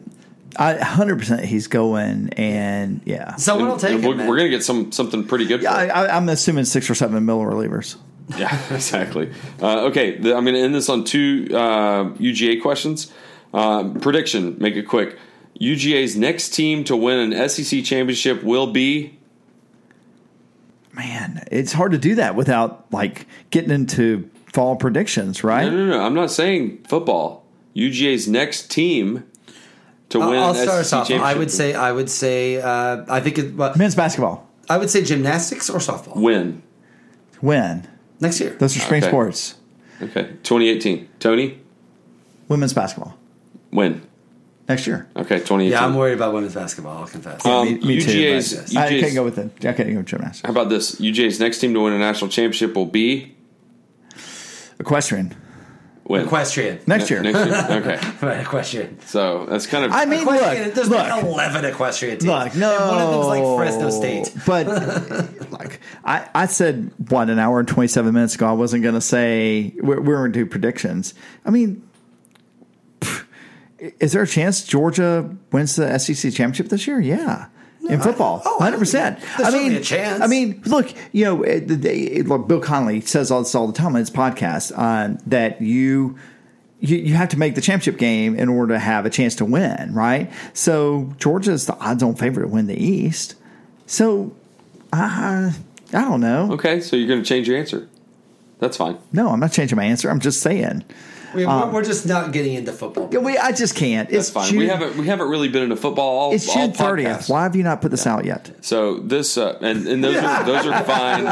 I hundred percent. He's going, and yeah. Someone will take it. we're, man. we're gonna get some something pretty good. Yeah, for I, it. I, I'm assuming six or seven middle relievers. Yeah, exactly. Uh, okay, the, I'm going to end this on two uh, UGA questions. Um, prediction, make it quick. UGA's next team to win an SEC championship will be. Man, it's hard to do that without like getting into fall predictions, right? No, no, no. I'm not saying football. UGA's next team to win I'll an start us off. I would say, I would say, uh, I think it. Well, Men's basketball. I would say gymnastics or softball win. When next year. those are spring Okay. sports. Okay, 2018. Tony, Women's basketball win. Next year. Okay, 2018. yeah, I'm worried about women's basketball. I'll confess. Um, me, me too. UGA's but I can't go with it. I can't go with gymnastics. How about this? UGA's next team to win a national championship will be Equestrian win Equestrian. next year. Next year. Okay, Right, equestrian. so that's kind of. I mean, Equestrian. look, There's look, like 11 equestrian teams. look. No, And one of them's like Fresno State. But like I, I said, what an hour and twenty seven minutes ago, I wasn't going to say we're, we're going to do predictions. I mean, pff, Is there a chance Georgia wins the SEC championship this year? Yeah. In football, oh, hundred percent. there's I mean, a chance. I mean, look, you know, it- the- the- look, Bill Connelly says all this all the time on his podcast uh, that you, you you have to make the championship game in order to have a chance to win, right? So Georgia's the odds-on favorite to win the East. So, uh, I don't know. Okay, so you're going to change your answer. That's fine. No, I'm not changing my answer. I'm just saying. We, we're, we're just not getting into football. Yeah, we, I just can't. That's It's fine. June, we haven't we haven't really been into football all. It's June thirtieth. Why have you not put this out yet? So this uh, and and those are those are fine.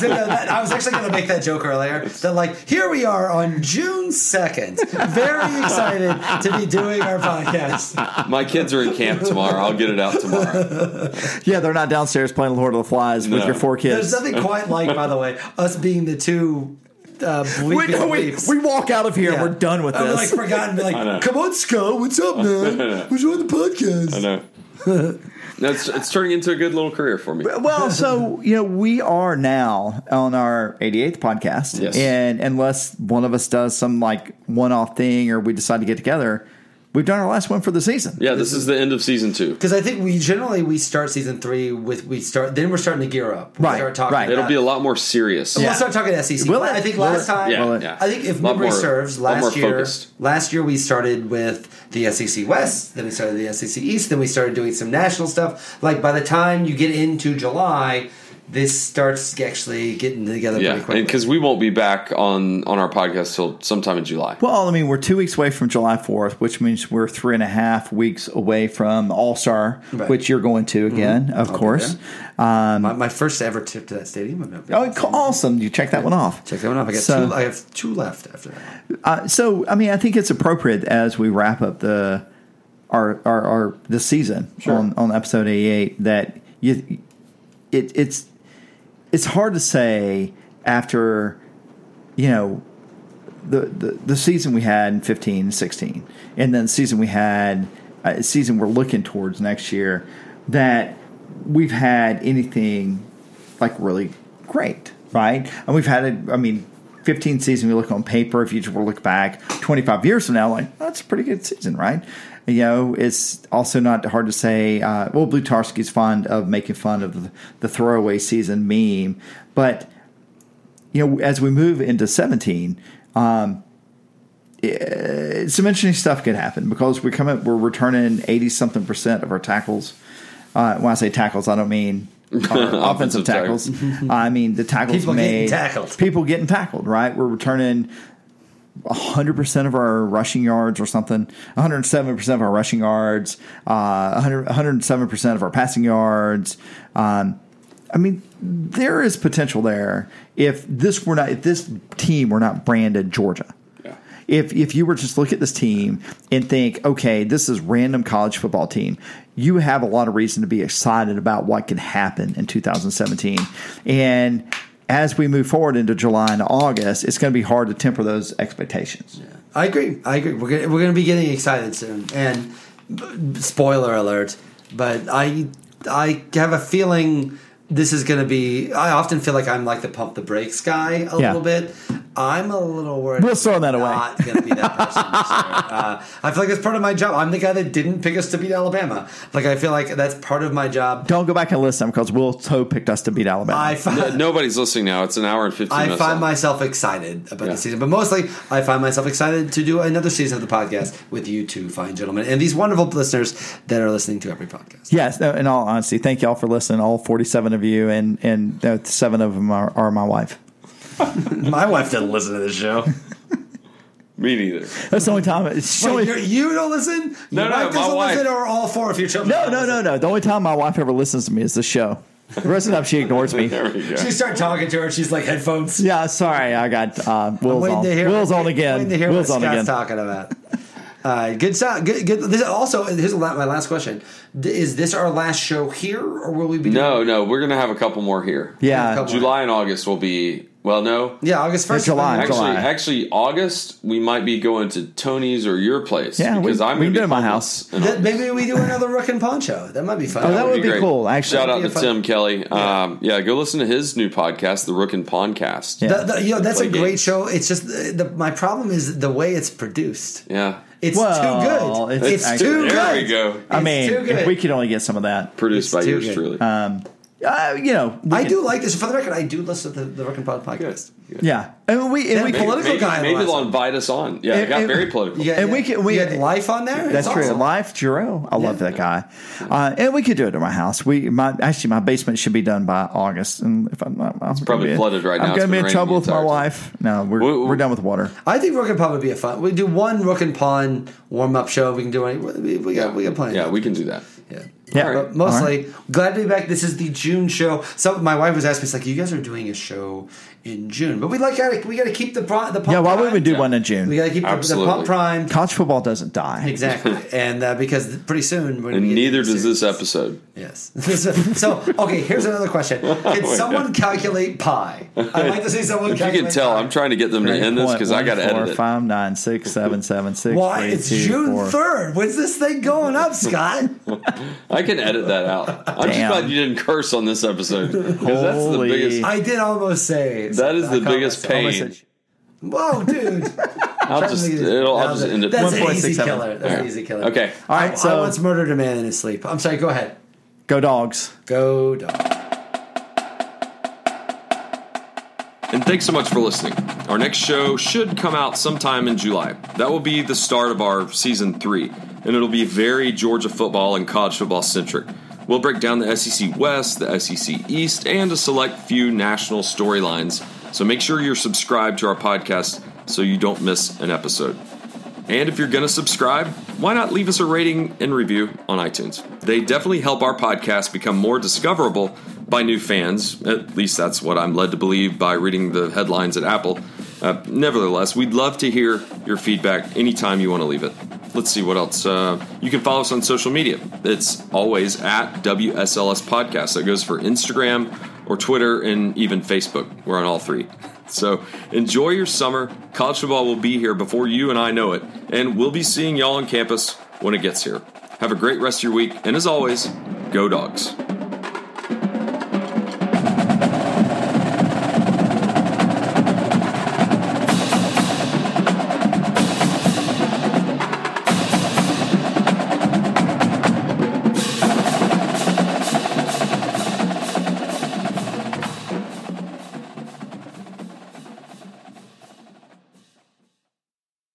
So, no, that- I was actually going to make that joke earlier. That like here we are on June second, very excited to be doing our podcast. My kids are in camp tomorrow. I'll get it out tomorrow. Yeah, they're not downstairs playing Lord of the Flies with your four kids. There's nothing quite like, by the way, us being the two uh, we, bleeping no, we, we walk out of here Yeah. we're done with I'm this. like forgotten. Be like, come on, Scott, what's up, man? We're doing the podcast. I know. No, it's, it's turning into a good little career for me. well, so you know, we are now on our 88th podcast, Yes. and unless one of us does some like one-off thing or we decide to get together, we've done our last one for the season. Yeah, this is the end of season two. Because I think we generally we start season three with we start then we're starting to gear up. We Right, start talking right. It'll be a lot more serious. We'll start talking SEC. Will it? I think Will last it? time, Yeah, yeah. I think if Lot memory more- serves, lot more last year, focused. last year we started with the SEC West, then we started the SEC East, then we started doing some national stuff. Like by the time you get into July, this starts actually getting together Yeah, pretty quickly. because we won't be back on on our podcast till sometime in July. Well, I mean, we're two weeks away from July 4th, which means we're three and a half weeks away from All Star, Right. which you're going to again, of course. Um, my, my first ever trip to that stadium. I've never been oh, to that co- awesome! You check that one off. Check that one off. I got So- two. I have two left after that. Uh, so, I mean, I think it's appropriate as we wrap up the our our, our the season on, on episode eighty eight that you it it's it's hard to say after you know the, the the season we had in 15 16 and then the season we had a season we're looking towards next year that we've had anything like really great right? And we've had it i mean 15 season we look on paper if you just were to look back 25 years from now like that's a pretty good season right you know it's also not hard to say uh, well Blutarsky's fond of making fun of the, the throwaway season meme but you know, as we move into 17, um, eh, some interesting stuff could happen because we're coming, we're returning 80 something percent of our tackles. Uh, when I say tackles, I don't mean our offensive Offensive tackles. I mean the tackles People getting made. tackled. People getting tackled, right? We're returning 100% of our rushing yards or something, 107% of our rushing yards, uh, 100, 107% of our passing yards. Um, I mean, there is potential there if this were not, if this team were not branded Georgia. Yeah. If, if you were just look at this team and think, okay, this is random college football team, you have a lot of reason to be excited about what can happen in 2017. And as we move forward into July and August, it's going to be hard to temper those expectations. I agree. I agree. We're gonna, we're going to be getting excited soon. And spoiler alert, but I I have a feeling this is going to be. I often feel like I'm like the pump the brakes guy a Yeah. little bit. I'm a little worried. We'll throw that away. Not going to be that person. uh, I feel like that's part of my job. I'm the guy that didn't pick us to beat Alabama. Like I feel like that's part of my job. Don't go back and listen because Will Toe picked us to beat Alabama. I No- find, Nobody's listening now. It's an hour and fifteen I minutes. find long. myself excited about Yeah. the season, but mostly I find myself excited to do another season of the podcast with you two fine gentlemen and these wonderful listeners that are listening to every podcast. yes, in all honesty, thank y'all for listening, all 47 of you, and, and uh, seven of them are, are my wife. My wife doesn't listen to this show. Me neither. That's the only time. It's the Wait, only- you're, you don't listen? No, Your no, wife my doesn't wife- listen, or all four of your children? no, don't no, no, listen? no. The only time my wife ever listens to me is the show. The rest of the time she ignores me. There we go. She start talking to her. She's like headphones. Yeah, sorry, I got uh, Will's Waiting on. to hear- Will's on again. Waiting to hear Will's what on Scott's again. talking about. Uh, good stuff. Good, good. This, also, here's a la- my last question: D- Is this our last show here, or will we be? No, no, we're gonna have a couple more here. Yeah, Couple- July and August will be. Well, no. Yeah, August first. July. Actually, July. actually, August we might be going to Tony's or your place. Yeah, we- because I'm we going can to be at my house. That, maybe we do another Rook and Poncho. That might be fun. Oh, that would be great. cool, actually. Shout out to fun- Tim Kelly. Um, yeah, go listen to his new podcast, the Rook and Pondcast. Yeah. The- the- you know, that's Play a great games. show. It's just the, the my problem is the way it's produced. Yeah. It's Well, too good. it's It's, actually- too There good. we go. I It's mean, too if we could only get some of that. Produced It's by yours good. truly. Uh, you know, I can- do like this. For the record, I do listen to the, the Rock and Pod podcast. Yeah, and we and we Maybe- political maybe, guy maybe last they'll one. invite us on. Yeah, And- it got and- very political. Yeah, And we can- we- you had life on there. That's It's true. awesome. Life Giro. I love that guy. Uh, and we could do it at my house. We my actually my basement should be done by August. And if I'm not, I'm it's probably flooded right now. I'm going to be in trouble with my time. wife. No, we're We- we- we're done with water. I think Rook and Pod would be a fun. We do one Rook and Pond warm up show. We can do any. We, we got we got plenty. Yeah, we can do that. Yeah. Yeah. But mostly glad to be back. This is the June show. So my wife was asking me, "It's like you guys are doing a show in June, but we like gotta we got to keep the pri- the pump Yeah, why would we do Yeah. one in June? We got to keep the, the Absolutely. pump primed. College football doesn't die. Exactly, and uh, because pretty soon, we're gonna And neither does this episode. Yes. so, so, okay, here's another question: Can someone calculate pi? I'd like to see someone. If you calculate can tell, pi. I'm trying to get them to end this because I got to Four, edit it. five, nine, six, seven, seven, six, Why? three, It's two, June third. When's this thing going up, Scott? I can edit that out. I'm just Damn. glad you didn't curse on this episode because that's the Holy- biggest. I did almost say That is the caught biggest myself. pain. Almost Whoa, dude! I'll just it'll, I'll just end it. That's an 1.67. easy killer. That's an Alright. easy killer. Okay. All right, so I once murdered a man in his sleep. I'm sorry. Go ahead. go dogs. Go dog. And thanks so much for listening. Our next show should come out sometime in July. That will be the start of our season three, and it'll be very Georgia football and college football centric. We'll break down the SEC West, the SEC East, and a select few national storylines. So make sure you're subscribed to our podcast so you don't miss an episode. And if you're going to subscribe, why not leave us a rating and review on iTunes? They definitely help our podcast become more discoverable by new fans. At least that's what I'm led to believe by reading the headlines at Apple. Uh, nevertheless, we'd love to hear your feedback anytime you want to leave it. Let's see what else. Uh, you can follow us on social media. It's always at WSLS Podcast. That goes for Instagram or Twitter and even Facebook. We're on all three. So enjoy your summer. College football will be here before you and I know it, and we'll be seeing y'all on campus when it gets here. Have a great rest of your week, and as always, go dogs.